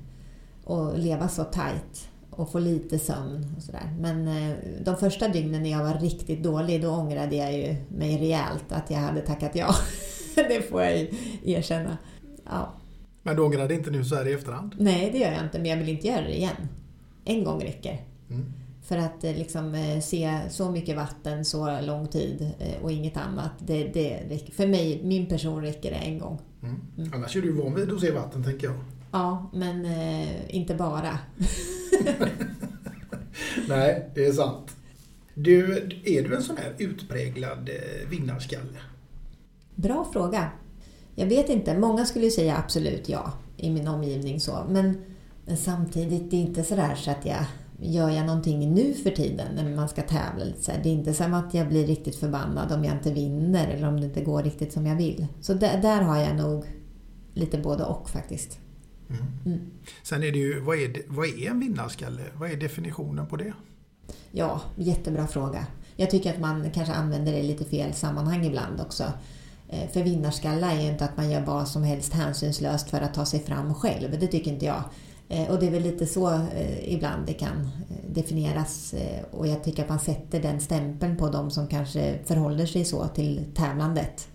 Och leva så tajt och få lite sömn och sådär. Men eh, de första dygnen när jag var riktigt dålig då ångrade jag ju mig rejält att jag hade tackat ja. det får jag ju erkänna. Ja. Men du ångrar dig inte nu så här i efterhand? Nej, det gör jag inte, men jag vill inte göra det igen. En gång räcker. Mm. För att eh, liksom, eh, se så mycket vatten så lång tid eh, och inget annat, det, det. För mig, min person räcker det en gång. Mm. Annars är du van vid att se vatten tänker jag. Ja, men eh, inte bara. Nej, det är sant. Du, är du en sån här utpräglad vinnarskalle? Bra fråga. Jag vet inte, många skulle säga absolut ja i min omgivning så. Men, men samtidigt, det är inte sådär så att jag gör jag någonting nu för tiden när man ska tävla. så Det är inte som att jag blir riktigt förbannad om jag inte vinner eller om det inte går riktigt som jag vill. Så där, där har jag nog lite både och faktiskt. Mm. Sen är det ju, vad är, vad är en vinnarskalle? Vad är definitionen på det? Ja, jättebra fråga. Jag tycker att man kanske använder det i lite fel sammanhang ibland också. Eh, För vinnarskalla är ju inte att man gör vad som helst hänsynslöst för att ta sig fram själv. Det tycker inte jag. Eh, Och det är väl lite så eh, ibland det kan definieras. Och jag tycker att man sätter den stämpeln på de som kanske förhåller sig så till tävlandet.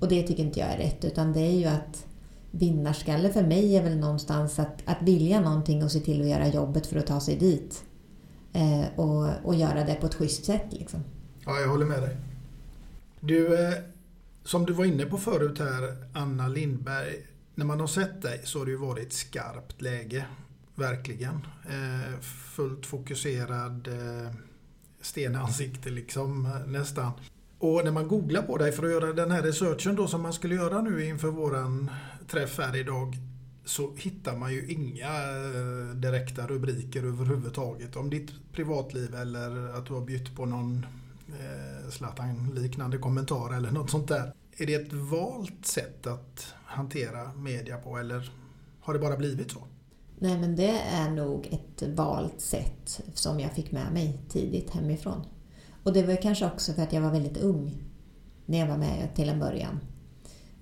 Och det tycker inte jag är rätt. Utan det är ju att vinnarskalle för mig är väl någonstans att, att vilja någonting och se till att göra jobbet för att ta sig dit. Eh, och, och göra det på ett schysst sätt. Liksom. Ja, jag håller med dig. Du, som du var inne på förut här, Anna Lindberg. När man har sett dig så har det ju varit skarpt läge. Verkligen. Eh, fullt fokuserad, eh, sten i liksom eh, nästan. Och när man googlar på dig för att göra den här researchen då som man skulle göra nu inför våran träff här idag så hittar man ju inga eh, direkta rubriker överhuvudtaget om ditt privatliv eller att du har bytt på någon Eh, Zlatan-liknande kommentar eller något sånt där. Är det ett valt sätt att hantera media på eller har det bara blivit så? Nej, men det är nog ett valt sätt som jag fick med mig tidigt hemifrån. Och det var kanske också för att jag var väldigt ung när jag var med till en början.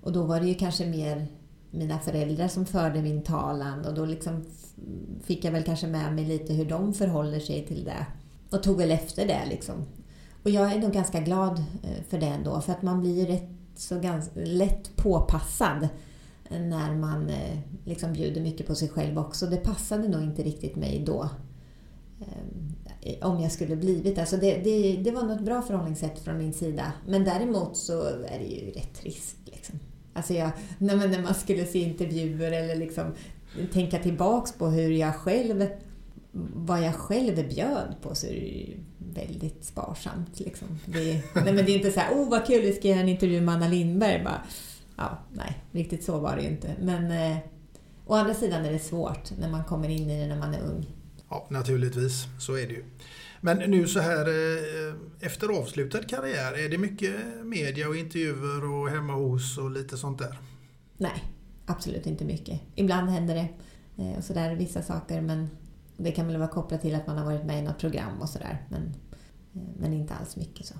Och då var det ju kanske mer mina föräldrar som förde min talan och då liksom fick jag väl kanske med mig lite hur de förhåller sig till det. Och tog väl efter det liksom. Och jag är nog ganska glad eh, för det ändå, för att man blir ju rätt så ganska lätt påpassad när man eh, liksom bjuder mycket på sig själv också. Det passade nog inte riktigt mig då. Eh, om jag skulle blivit alltså det. Det, det var något bra förhållningssätt från min sida. Men däremot så är det ju rätt trist. Liksom. Alltså jag, när, man, när man skulle se intervjuer eller liksom tänka tillbaks på hur jag själv vad jag själv bjöd på så är det ju väldigt sparsamt. Liksom. Det, nej, men det är inte så här, oh vad kul, vi ska göra en intervju med Anna Lindberg. Bara, ja, nej, riktigt så var det ju inte. Men eh, å andra sidan är det svårt när man kommer in i det när man är ung. Ja, naturligtvis. Så är det ju. Men nu så här eh, efter avslutad karriär, är det mycket media och intervjuer och hemma hos och lite sånt där? Nej, absolut inte mycket. Ibland händer det eh, och sådär, vissa saker, men det kan väl vara kopplat till att man har varit med i något program och sådär. Men, men inte alls mycket så.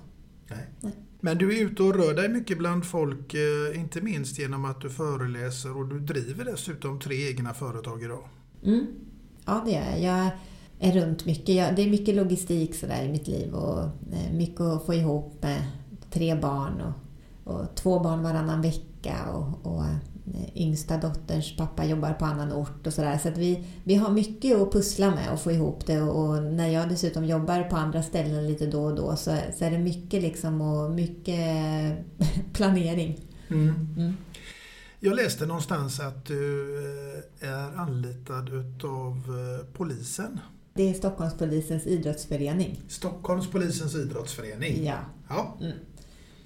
Nej. Nej. Men du är ute och rör dig mycket bland folk, eh, inte minst genom att du föreläser och du driver dessutom tre egna företag idag. Mm. Ja, det är jag. Jag är runt mycket. Jag, det är mycket logistik sådär i mitt liv och eh, mycket att få ihop med tre barn och, och två barn varannan vecka och, och eh, yngsta dotterns pappa jobbar på annan ort och sådär. Så att vi, vi har mycket att pussla med och få ihop det och när jag dessutom jobbar på andra ställen lite då och då så, så är det mycket liksom och mycket planering. Mm. Mm. Jag läste någonstans att du eh, är anlitad utav eh, polisen. Det är Stockholmspolisens idrottsförening. Stockholmspolisens idrottsförening. Ja. ja. Mm.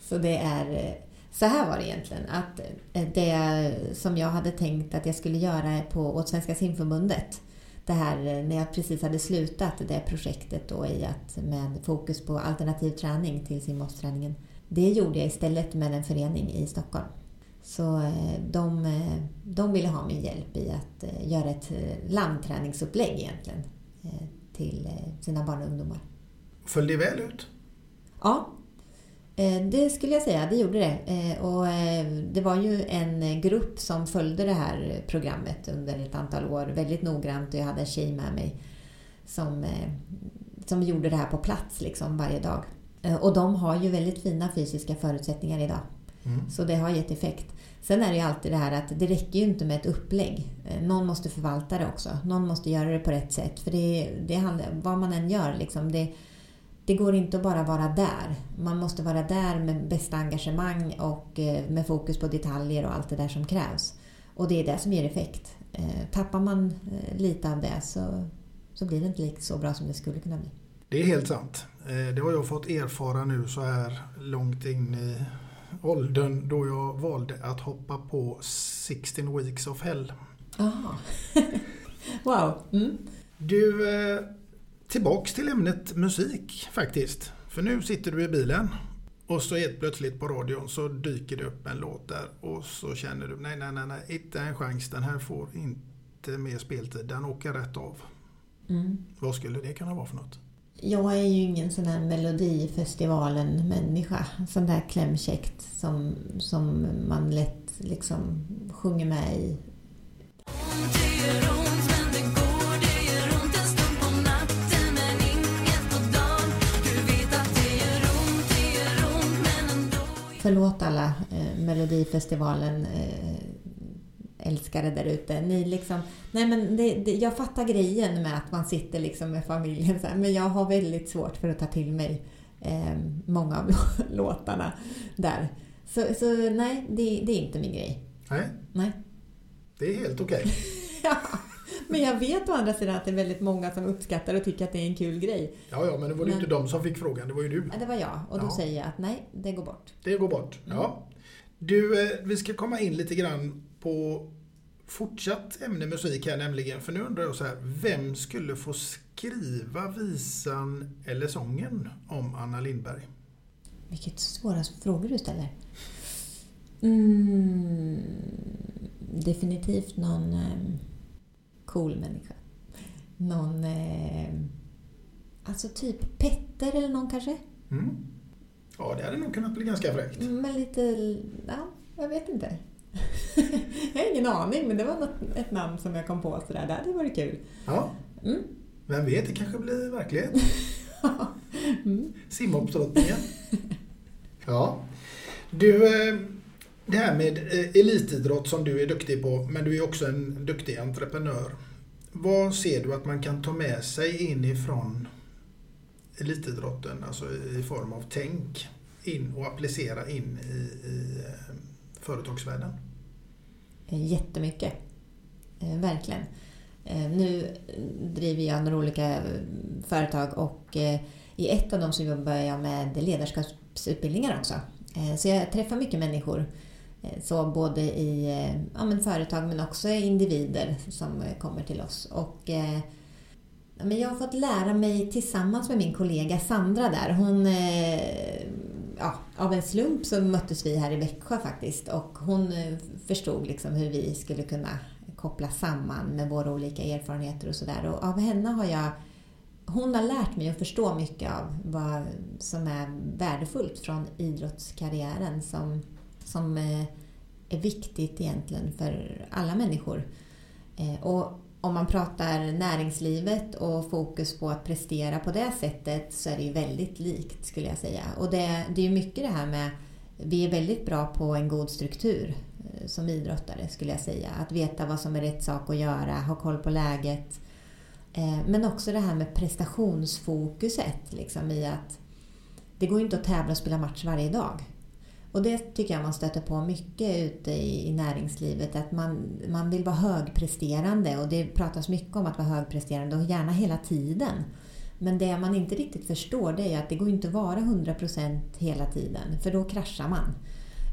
Så det är... Så här var det egentligen. Att eh, det som jag hade tänkt att jag skulle göra på, åt Svenska simförbundet. Det här eh, när jag precis hade slutat det projektet då i att med fokus på alternativ träning till simhoppsträningen. Det gjorde jag istället med en förening i Stockholm. Så eh, de, de ville ha min hjälp i att göra ett landträningsupplägg egentligen till sina barn och ungdomar. Föll det väl ut? Ja, det skulle jag säga. Det gjorde det. Eh, Och eh, det var ju en grupp som följde det här programmet under ett antal år väldigt noggrant och jag hade en tjej med mig som, eh, som gjorde det här på plats liksom varje dag. Eh, Och de har ju väldigt fina fysiska förutsättningar idag. Mm. Så det har gett effekt. Sen är det ju alltid det här att det räcker ju inte med ett upplägg. Eh, Någon måste förvalta det också. Någon måste göra det på rätt sätt. För det, det handlar, vad man än gör, liksom, det, det går inte att bara vara där. Man måste vara där med bästa engagemang och eh, med fokus på detaljer och allt det där som krävs. Och det är det som ger effekt. Eh, Tappar man eh, lite av det så, så blir det inte lika så bra som det skulle kunna bli. Det är helt sant. Det har jag fått erfara nu så här långt in i åldern då jag valde att hoppa på 16 weeks of hell. Aha. wow. Mm. Du, tillbaks till ämnet musik faktiskt. För nu sitter du i bilen och så helt plötsligt på radion så dyker det upp en låt där och så känner du nej, nej, nej, nej, inte en chans. Den här får inte mer speltid. Den åker rätt av. Mm. Vad skulle det kunna vara för något? Jag är ju ingen sån här Melodifestivalen-människa. Sån där klämkäckt som, som man lätt liksom sjunger med i. Förlåt alla eh, Melodifestivalen eh, älskare där ute. Ni liksom, nej men det, det, jag fattar grejen med att man sitter liksom med familjen så här, men jag har väldigt svårt för att ta till mig eh, många av låtarna där. Så, så nej, det, det är inte min grej. Nej, Nej. det är helt okej. Ja, men jag vet å andra sidan att det är väldigt många som uppskattar och tycker att det är en kul grej. Ja, ja, men det var ju Men- inte de som fick frågan, det var ju du. Ja, det var jag och då Ja. säger jag att nej, det går bort. Det går bort. Ja. Du, eh, vi ska komma in lite grann på fortsatt ämne musik här nämligen. För nu undrar jag så här, vem skulle få skriva visan eller sången om Anna Lindberg? Vilket svåra frågor du ställer. Mm, definitivt någon eh, cool människa. Någon... Eh, alltså typ Petter eller någon kanske? Mm. Ja, det hade nog kunnat bli ganska fräckt. Men lite... Ja, jag vet inte. jag har ingen aning, men det var något, ett namn som jag kom på sådär. Det hade varit kul. Ja, Mm. vem vet, det kanske blir verklighet. Mm. Simhoppsdrottningen. Ja. Du, eh, det här med eh, elitidrott som du är duktig på, men du är också en duktig entreprenör. Vad ser du att man kan ta med sig inifrån elitidrotten, alltså i form av tänk, in och applicera in i, i eh, företagsvärlden? Eh, jättemycket. Verkligen. Nu driver jag några olika företag och i ett av dem så jobbar jag med ledarskapsutbildningar också. Så jag träffar mycket människor. Eh, så både i eh, ja, men företag men också individer som eh, kommer till oss. Och, ja, men jag har fått lära mig tillsammans med min kollega Sandra där. Hon, ja, av en slump så möttes vi här i Växjö faktiskt och hon förstod liksom hur vi skulle kunna koppla samman med våra olika erfarenheter och sådär. Och av henne har jag hon har lärt mig att förstå mycket av vad som är värdefullt från idrottskarriären som, som eh, är viktigt egentligen för alla människor. Eh, och om man pratar näringslivet och fokus på att prestera på det sättet så är det ju väldigt likt skulle jag säga. Och det, det är ju mycket det här med, vi är väldigt bra på en god struktur eh, som idrottare skulle jag säga. Att veta vad som är rätt sak att göra, ha koll på läget. Men också det här med prestationsfokuset liksom i att det går ju inte att tävla och spela match varje dag. Och det tycker jag man stöter på mycket ute i, i näringslivet. Att man, man vill vara högpresterande och det pratas mycket om att vara högpresterande och gärna hela tiden. Men det man inte riktigt förstår det är att det går inte att vara 100% hela tiden för då kraschar man.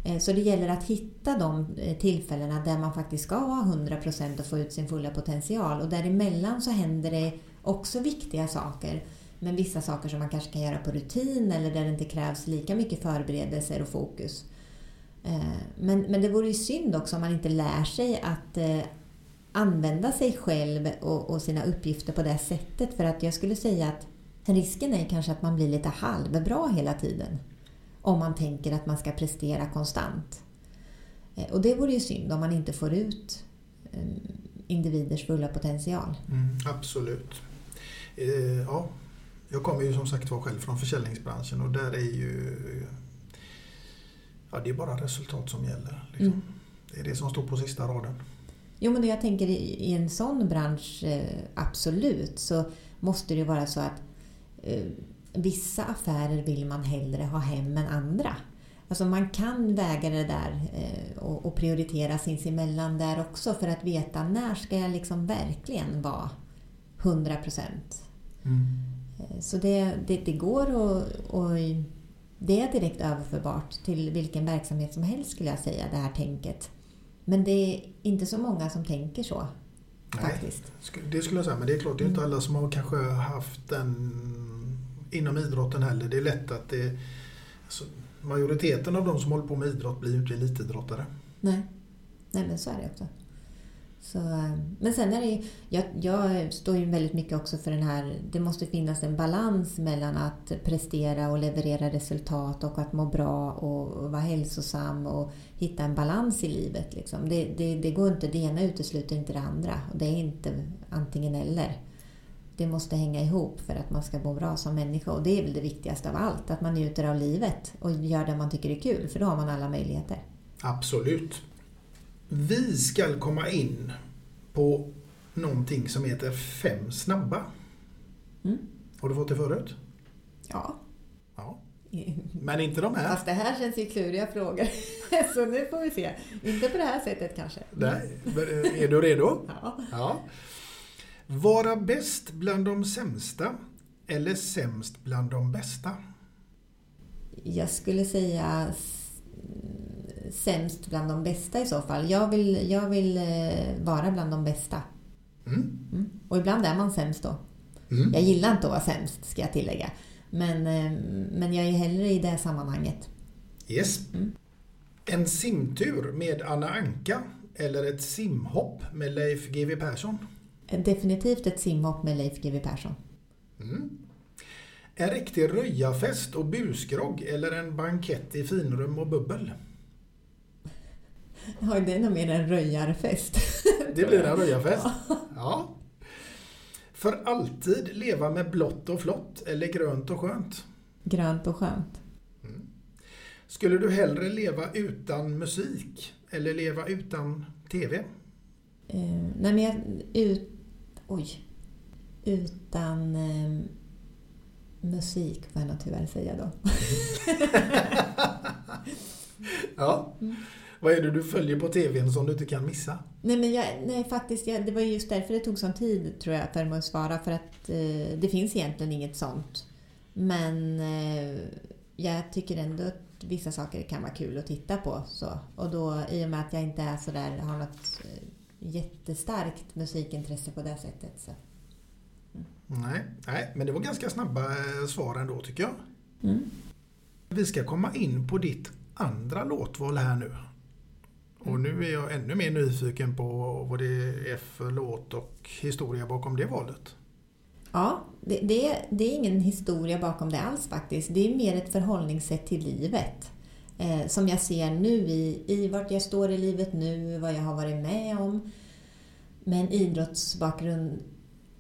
Eh, så det gäller att hitta de eh, tillfällena där man faktiskt ska ha 100% och få ut sin fulla potential. Och däremellan så händer det också viktiga saker. Men vissa saker som man kanske kan göra på rutin eller där det inte krävs lika mycket förberedelser och fokus. Eh, men, men det vore ju synd också om man inte lär sig att eh, använda sig själv och, och sina uppgifter på det sättet. För att jag skulle säga att risken är kanske att man blir lite halvbra hela tiden. Om man tänker att man ska prestera konstant. Eh, och det vore ju synd om man inte får ut individers fulla potential. Mm, absolut. Eh, ja, jag kommer ju som sagt var själv från försäljningsbranschen och där är ju ja, det är bara resultat som gäller. Liksom. Mm. Det är det som står på sista raden. Jo, men jag tänker i, en sån bransch, eh, absolut, så måste det ju vara så att eh, vissa affärer vill man hellre ha hem än andra. Alltså man kan väga det där eh, och, prioritera sinsemellan där också för att veta när ska jag liksom verkligen vara 100 procent. Eh, Så det, det, det går och, och det är direkt överförbart till vilken verksamhet som helst skulle jag säga, det här tänket. Men det är inte så många som tänker så. Faktiskt. Sk- Det skulle jag säga, men det är klart det är inte alla som har kanske haft den inom idrotten heller. Det är lätt att det... Alltså, majoriteten av de som håller på med idrott blir ju inte elitidrottare. Nej. Nej, men så är det också. Så, eh, men sen är det ju, jag, jag står ju väldigt mycket också för den här, det måste finnas en balans mellan att prestera och leverera resultat och att må bra och vara hälsosam och hitta en balans i livet. Liksom. Det, det, det går inte, det ena utesluter inte det andra och det är inte antingen eller. Det måste hänga ihop för att man ska må bra som människa och det är väl det viktigaste av allt, att man njuter av livet och gör det man tycker är kul för då har man alla möjligheter. Absolut. Vi ska komma in på någonting som heter Fem snabba. Mm. Har du fått det förut? Ja. Ja. Men inte de här. Fast det här känns ju kluriga frågor. Så nu får vi se. Inte på det här sättet kanske. Nej. Eh, Är du redo? Ja. ja. Vara bäst bland de sämsta eller sämst bland de bästa? Jag skulle säga sämst bland de bästa i så fall. Jag vill, jag vill eh, vara bland de bästa. Mm. Mm. Och ibland är man sämst då. Mm. Jag gillar inte att vara sämst, ska jag tillägga. Men, eh, men jag är hellre i det sammanhanget. Yes. En simtur med Anna Anka eller ett simhopp med Leif GW Persson? Definitivt ett simhopp med Leif GW Persson. Mm. En riktig röjafest och busgrogg eller en bankett i finrum och bubbel? Ja, det är nog mer en röjarfest. Det blir en röjarfest. Ja. För alltid leva med blått och flott eller grönt och skönt? Grönt och skönt. Skulle du hellre leva utan musik eller leva utan TV? Eh, nej men jag, ut, oj, utan eh, musik får jag nog tyvärr säga då. Ja. Vad är det du följer på TVn som du inte kan missa? nej men jag, nej faktiskt, jag, det var just därför det tog sån tid tror jag för mig att svara. För att eh, det finns egentligen inget sånt. Men eh, jag tycker ändå att vissa saker kan vara kul att titta på. Så. Och då, i och med att jag inte är så där, har något eh, jättestarkt musikintresse på det sättet. Så. Nej, nej, men det var ganska snabba eh, svar ändå tycker jag. Mm. Vi ska komma in på ditt andra låtval här nu. Och nu är jag ännu mer nyfiken på vad det är för låt och historia bakom det valet. Ja, det, det, det är ingen historia bakom det alls faktiskt. Det är mer ett förhållningssätt till livet. Eh, som jag ser nu i, i vart jag står i livet nu, vad jag har varit med om. Med en idrottsbakgrund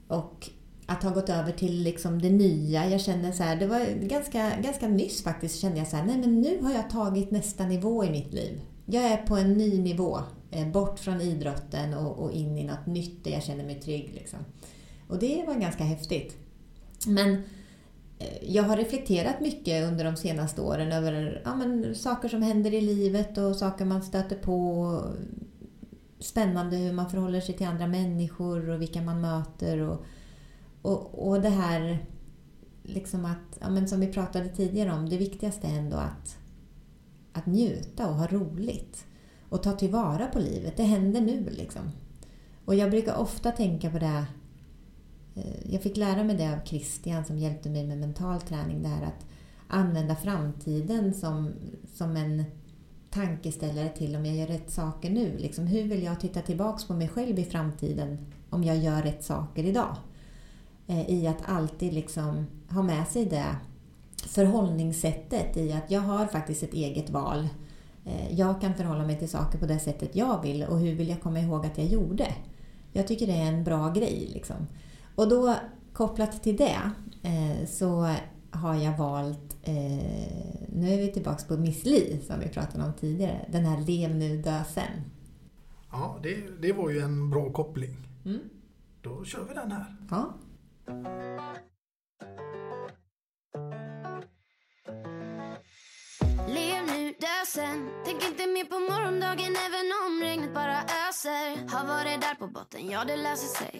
och att ha gått över till liksom det nya. Jag känner så här, det var ganska, ganska nyss faktiskt kände jag så här, nej men nu har jag tagit nästa nivå i mitt liv. Jag är på en ny nivå, eh, bort från idrotten och, och in i något nytt där jag känner mig trygg. Liksom. Och det var ganska häftigt. Men eh, jag har reflekterat mycket under de senaste åren över ja, men, saker som händer i livet och saker man stöter på. Spännande hur man förhåller sig till andra människor och vilka man möter. Och, och, och det här liksom att, ja, men som vi pratade tidigare om, det viktigaste är ändå att, att njuta och ha roligt. Och ta tillvara på livet. Det händer nu liksom. Och jag brukar ofta tänka på det eh, jag fick lära mig det av Christian som hjälpte mig med mental träning. Det här att använda framtiden som, som en tankeställare till om jag gör rätt saker nu. Liksom, hur vill jag titta tillbaks på mig själv i framtiden om jag gör rätt saker idag? Eh, I att alltid liksom ha med sig det förhållningssättet i att jag har faktiskt ett eget val. Eh, jag kan förhålla mig till saker på det sättet jag vill och hur vill jag komma ihåg att jag gjorde? Jag tycker det är en bra grej. Liksom. Och då kopplat till det eh, så har jag valt, eh, nu är vi tillbaka på Miss Li som vi pratade om tidigare, den här Lev nu, dö sen. Ja, det, det var ju en bra koppling. Mm. Då kör vi den här. Ja. Sen. Tänk inte mer på morgondagen även om regnet bara öser. Har varit där på botten, ja det löser sig.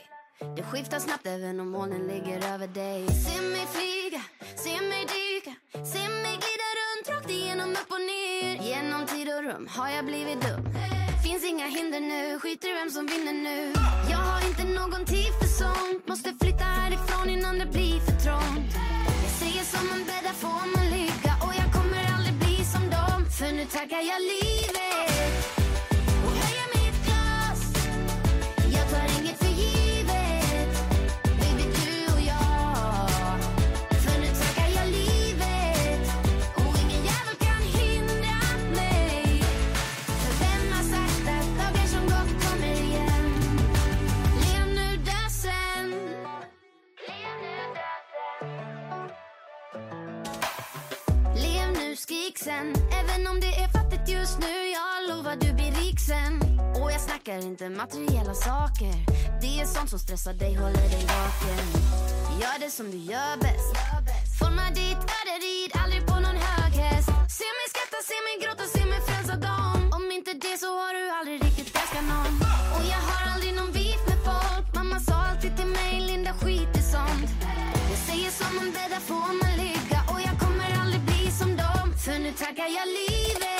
Det skiftar snabbt även om molnen ligger över dig. Se mig flyga, se mig dyka. Se mig glida runt rakt igenom upp och ner. Genom tid och rum har jag blivit dum. Finns inga hinder nu, skiter i vem som vinner nu. Jag har inte någon tid för sånt. Måste flytta härifrån innan det blir för trångt. Jag säger som man bäddar får man ligga? Och jag kommer för nu tackar jag livet. Skrik sen. Även om det är fattigt just nu Jag lovar du blir rik sen. Och jag snackar inte materiella saker. Det är sånt som stressar dig, håller dig vaken. Gör det som du gör bäst. Forma ditt öde, rid aldrig på någon hög häst Se mig skratta, se mig gråta, dem För nu tackar jag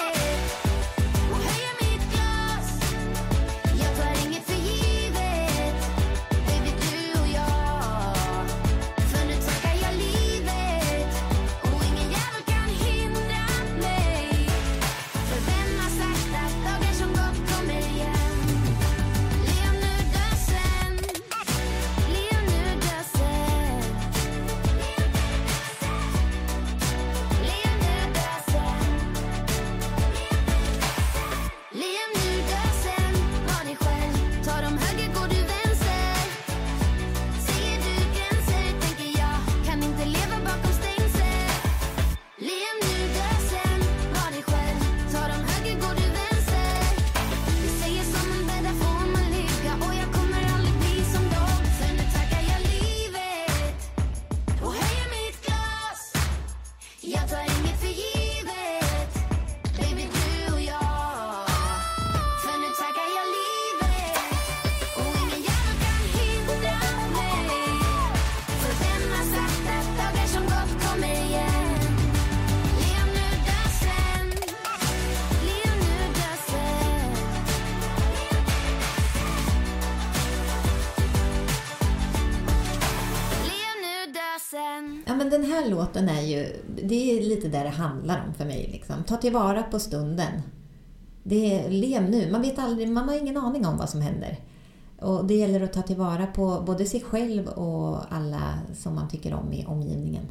låten är ju, det är lite där det handlar om för mig. Liksom. Ta tillvara på stunden. Det är, lev nu. Man vet aldrig, man har ingen aning om vad som händer. Och det gäller att ta tillvara på både sig själv och alla som man tycker om i omgivningen.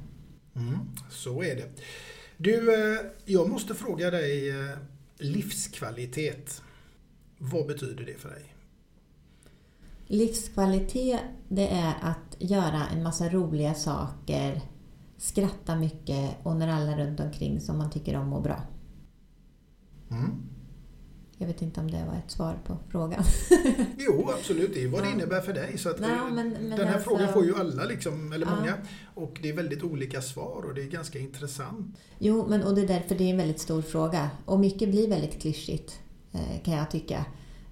Mm, så är det. Du, eh, jag måste fråga dig eh, livskvalitet. Vad betyder det för dig? Livskvalitet, det är att göra en massa roliga saker, skratta mycket och när alla runt omkring som man tycker om mår bra. Mm. Jag vet inte om det var ett svar på frågan. Jo, absolut. Det är vad det innebär för dig. Så att Nej, men- men den här alltså- frågan får ju alla, liksom, eller Ja. många. Och det är väldigt olika svar och det är ganska intressant. Jo, men och det är därför det är en väldigt stor fråga. Och mycket blir väldigt klyschigt, eh, kan jag tycka.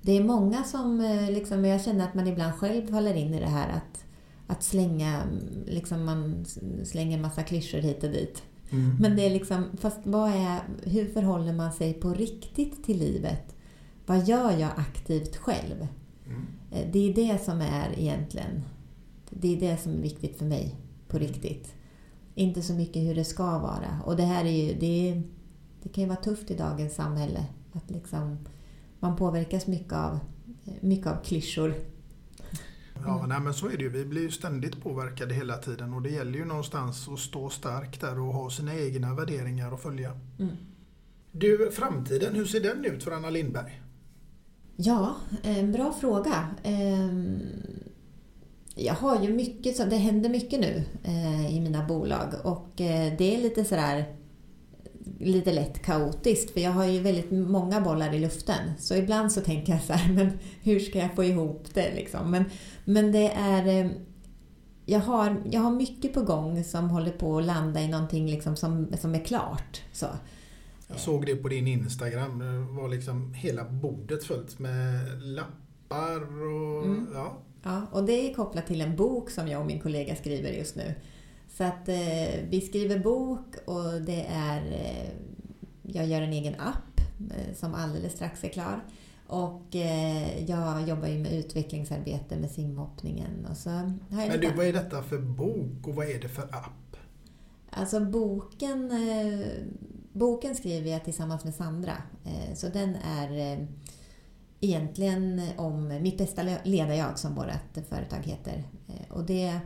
Det är många som, eh, liksom, jag känner att man ibland själv faller in i det här att, att slänga, mm, liksom man slänger massa klyschor hit och dit. Mm. Men det är liksom, fast vad är, hur förhåller man sig på riktigt till livet? Vad gör jag aktivt själv? Eh, Det är det som är egentligen, det är det som är viktigt för mig på riktigt. Inte så mycket hur det ska vara. Och det här är ju, det, är, det kan ju vara tufft i dagens samhälle. Att liksom, man påverkas mycket av, mycket av klyschor. Ja, nej, men så är det ju. Vi blir ju ständigt påverkade hela tiden och det gäller ju någonstans att stå stark där och ha sina egna värderingar att följa. Mm. Du, framtiden, hur ser den ut för Anna Lindberg? Ja, en bra fråga. Ehm, Jag har ju mycket, det händer mycket nu eh, i mina bolag och eh, det är lite sådär lite lätt kaotiskt för jag har ju väldigt många bollar i luften. Så ibland så tänker jag så här, men hur ska jag få ihop det liksom? Men, men det är... eh, Jag har, jag har mycket på gång som håller på att landa i någonting liksom som, som är klart. Så. Jag såg det på din Instagram. Det var liksom hela bordet fullt med lappar och... Mm. Ja. Ja, och det är kopplat till en bok som jag och min kollega skriver just nu. Så att eh, vi skriver bok och det är... Eh, jag gör en egen app eh, som alldeles strax är klar. Och eh, jag jobbar ju med utvecklingsarbete med simhoppningen. Och så Men du, vad är detta för bok och vad är det för app? Alltså boken, eh, boken skriver jag tillsammans med Sandra. Eh, så den är egentligen om mitt bästa le- ledarjag som vårt företag heter. Och det,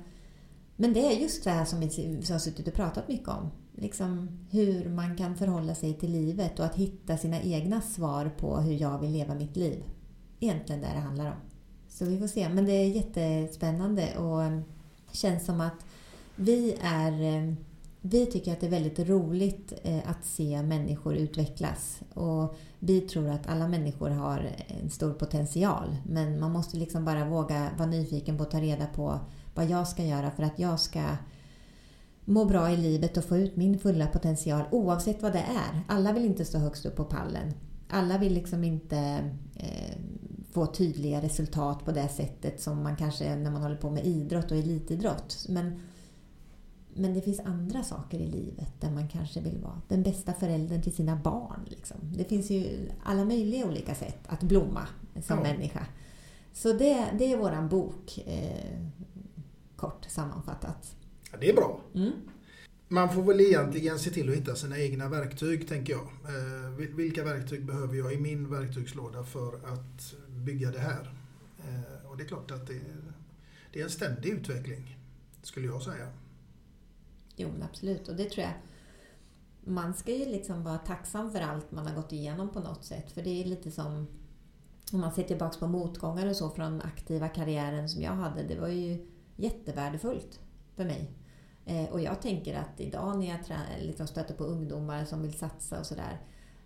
men det är just det här som vi har suttit och pratat mycket om. Liksom hur man kan förhålla sig till livet och att hitta sina egna svar på hur jag vill leva mitt liv. Egentligen det det handlar om. Så vi får se. Men det är jättespännande och känns som att vi är vi tycker att det är väldigt roligt eh, att se människor utvecklas. Och vi tror att alla människor har en stor potential. Men man måste liksom bara våga vara nyfiken på att ta reda på vad jag ska göra för att jag ska må bra i livet och få ut min fulla potential oavsett vad det är. Alla vill inte stå högst upp på pallen. Alla vill liksom inte eh, få tydliga resultat på det sättet som man kanske när man håller på med idrott och elitidrott. Men men det finns andra saker i livet där man kanske vill vara den bästa föräldern till sina barn. Liksom. Det finns ju alla möjliga olika sätt att blomma som Ja. människa. Så det, det är våran bok, eh, kort sammanfattat. Ja, det är bra. Mm. Man får väl egentligen se till att hitta sina egna verktyg, tänker jag. Eh, vil- vilka verktyg behöver jag i min verktygslåda för att bygga det här? Eh, och det är klart att det, det är en ständig utveckling, skulle jag säga. Jo, men absolut. Och det tror jag. Man ska ju liksom vara tacksam för allt man har gått igenom på något sätt. För det är lite som om man ser tillbaka på motgångar och så från aktiva karriären som jag hade. Det var ju jättevärdefullt för mig. Eh, och jag tänker att idag när jag liksom stöter på ungdomar som vill satsa och sådär.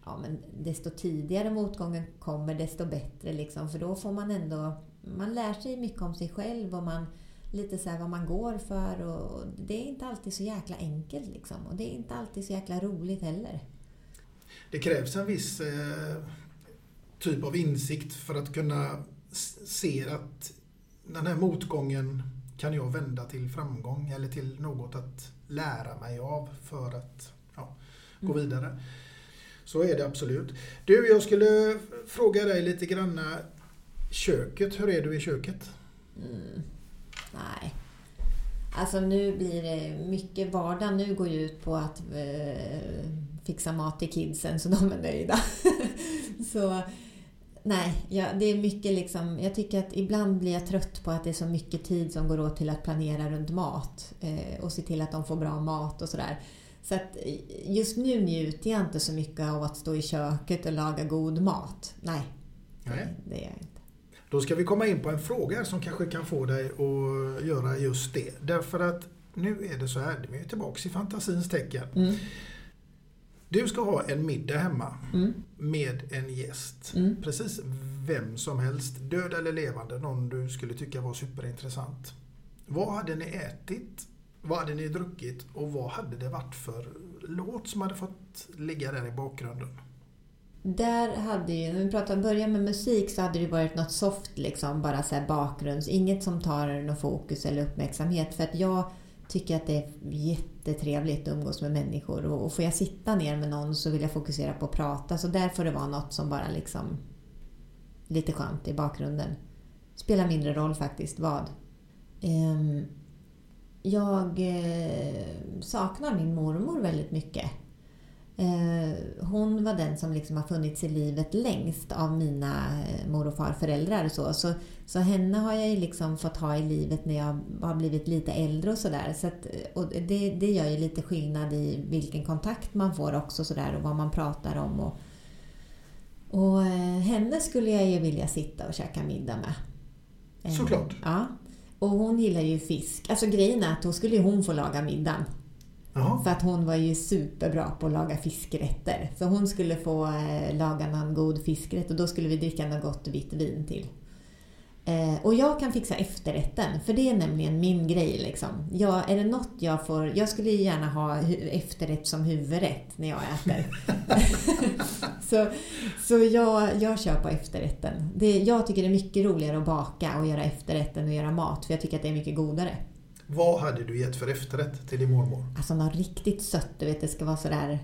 Ja, men desto tidigare motgången kommer, desto bättre. Liksom, för då får man ändå... Man lär sig mycket om sig själv och man lite så här vad man går för. Och det är inte alltid så jäkla enkelt liksom. Och det är inte alltid så jäkla roligt heller. Det krävs en viss eh, typ av insikt för att kunna se att den här motgången kan jag vända till framgång eller till något att lära mig av för att ja, gå Mm. vidare. Så är det absolut. Du, jag skulle fråga dig lite granna köket. Hur är du i köket? Mm. Nej. Alltså nu blir det mycket vardag. Nu går ju ut på att eh, fixa mat till kidsen så de är nöjda. så nej, ja, det är mycket liksom. Jag tycker att ibland blir jag trött på att det är så mycket tid som går åt till att planera runt mat eh, och se till att de får bra mat och sådär. Så att just nu njuter jag inte så mycket av att stå i köket och laga god mat. Nej, Nej. det gör jag inte. Då ska vi komma in på en fråga som kanske kan få dig att göra just det. Därför att nu är det så här, vi är tillbaks i fantasins tecken. Mm. Du ska ha en middag hemma Mm. med en gäst. Mm. Precis vem som helst, död eller levande, någon du skulle tycka var superintressant. Vad hade ni ätit? Vad hade ni druckit? Och vad hade det varit för låt som hade fått ligga där i bakgrunden? Där hade ju, när vi pratar börja med musik så hade det varit något soft liksom, bara så här bakgrunds, inget som tar någon fokus eller uppmärksamhet. För att jag tycker att det är jättetrevligt att umgås med människor och, och får jag sitta ner med någon så vill jag fokusera på att prata. Så där får det vara något som bara liksom lite skönt i bakgrunden. Spelar mindre roll faktiskt vad. Ehm, jag eh, saknar min mormor väldigt mycket. Eh, hon var den som liksom har funnits i livet längst av mina eh, mor och farföräldrar. och Så. Så, så henne har jag liksom fått ha i livet när jag har blivit lite äldre och sådär. Så att, och det, det gör ju lite skillnad i vilken kontakt man får också sådär och vad man pratar om. Och, och eh, henne skulle jag ju vilja sitta och käka middag med. Eh, Såklart. Ja. Och hon gillar ju fisk. Alltså grejen är att då skulle hon få laga middagen. Aha. För att hon var ju superbra på att laga fiskrätter. Så hon skulle få eh, laga någon god fiskrätt och då skulle vi dricka något gott vitt vin till. Eh, och jag kan fixa efterrätten, för det är nämligen min grej. Liksom. Jag, är det något jag får... Jag skulle ju gärna ha hu- efterrätt som huvudrätt när jag äter. så så jag, jag kör på efterrätten. Det, jag tycker det är mycket roligare att baka och göra efterrätten och göra mat, för jag tycker att det är mycket godare. Vad hade du gett för efterrätt till din mormor? Alltså något riktigt sött, du vet det ska vara sådär...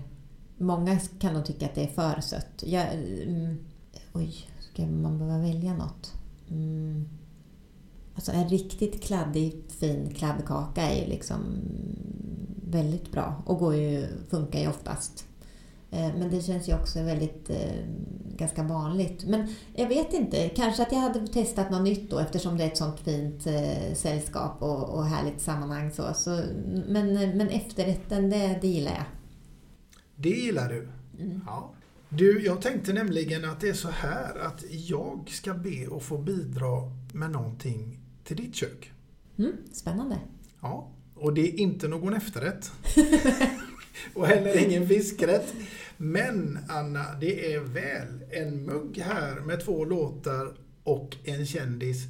Många kan nog tycka att det är för sött. Jag, mm, oj, ska man behöva välja något? Mm, alltså en riktigt kladdig fin kladdkaka är ju liksom väldigt bra och går ju, funkar ju oftast. Eh, Men det känns ju också väldigt eh, ganska vanligt. Men jag vet inte, kanske att jag hade testat något nytt då eftersom det är ett sånt fint eh, sällskap och, och härligt sammanhang. Så. Så, men, men efterrätten, det, det gillar jag. Det gillar du? Ja. Du, jag tänkte nämligen att det är så här att jag ska be att få bidra med någonting till ditt kök. Mm, spännande. Ja, och det är inte någon efterrätt. och heller ingen fiskrätt. Men Anna, det är väl en mugg här med två låtar och en kändis.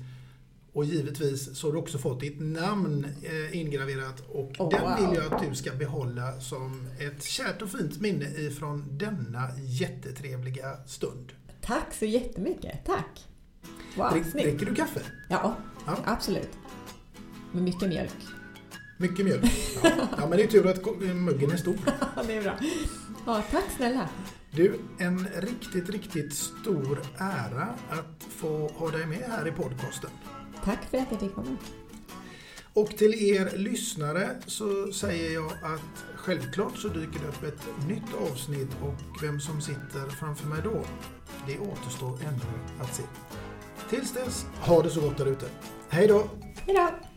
Och givetvis så har du också fått ditt namn eh, ingraverat och Oh, den wow. vill jag att du ska behålla som ett kärt och fint minne ifrån denna jättetrevliga stund. Tack så jättemycket. Tack. Wow, Drick, dricker du kaffe? Ja, absolut. Med mycket mjölk. Mycket mjölk? Ja, ja men det är tur att muggen är stor. det är bra. Ja, tack snälla. Du, en riktigt, riktigt stor ära att få ha dig med här i podcasten. Tack för att jag fick komma. Och till er lyssnare så säger jag att självklart så dyker det upp ett nytt avsnitt och vem som sitter framför mig då, det återstår ännu att se. Tills dess, ha det så gott där ute. Hej då! Hej då!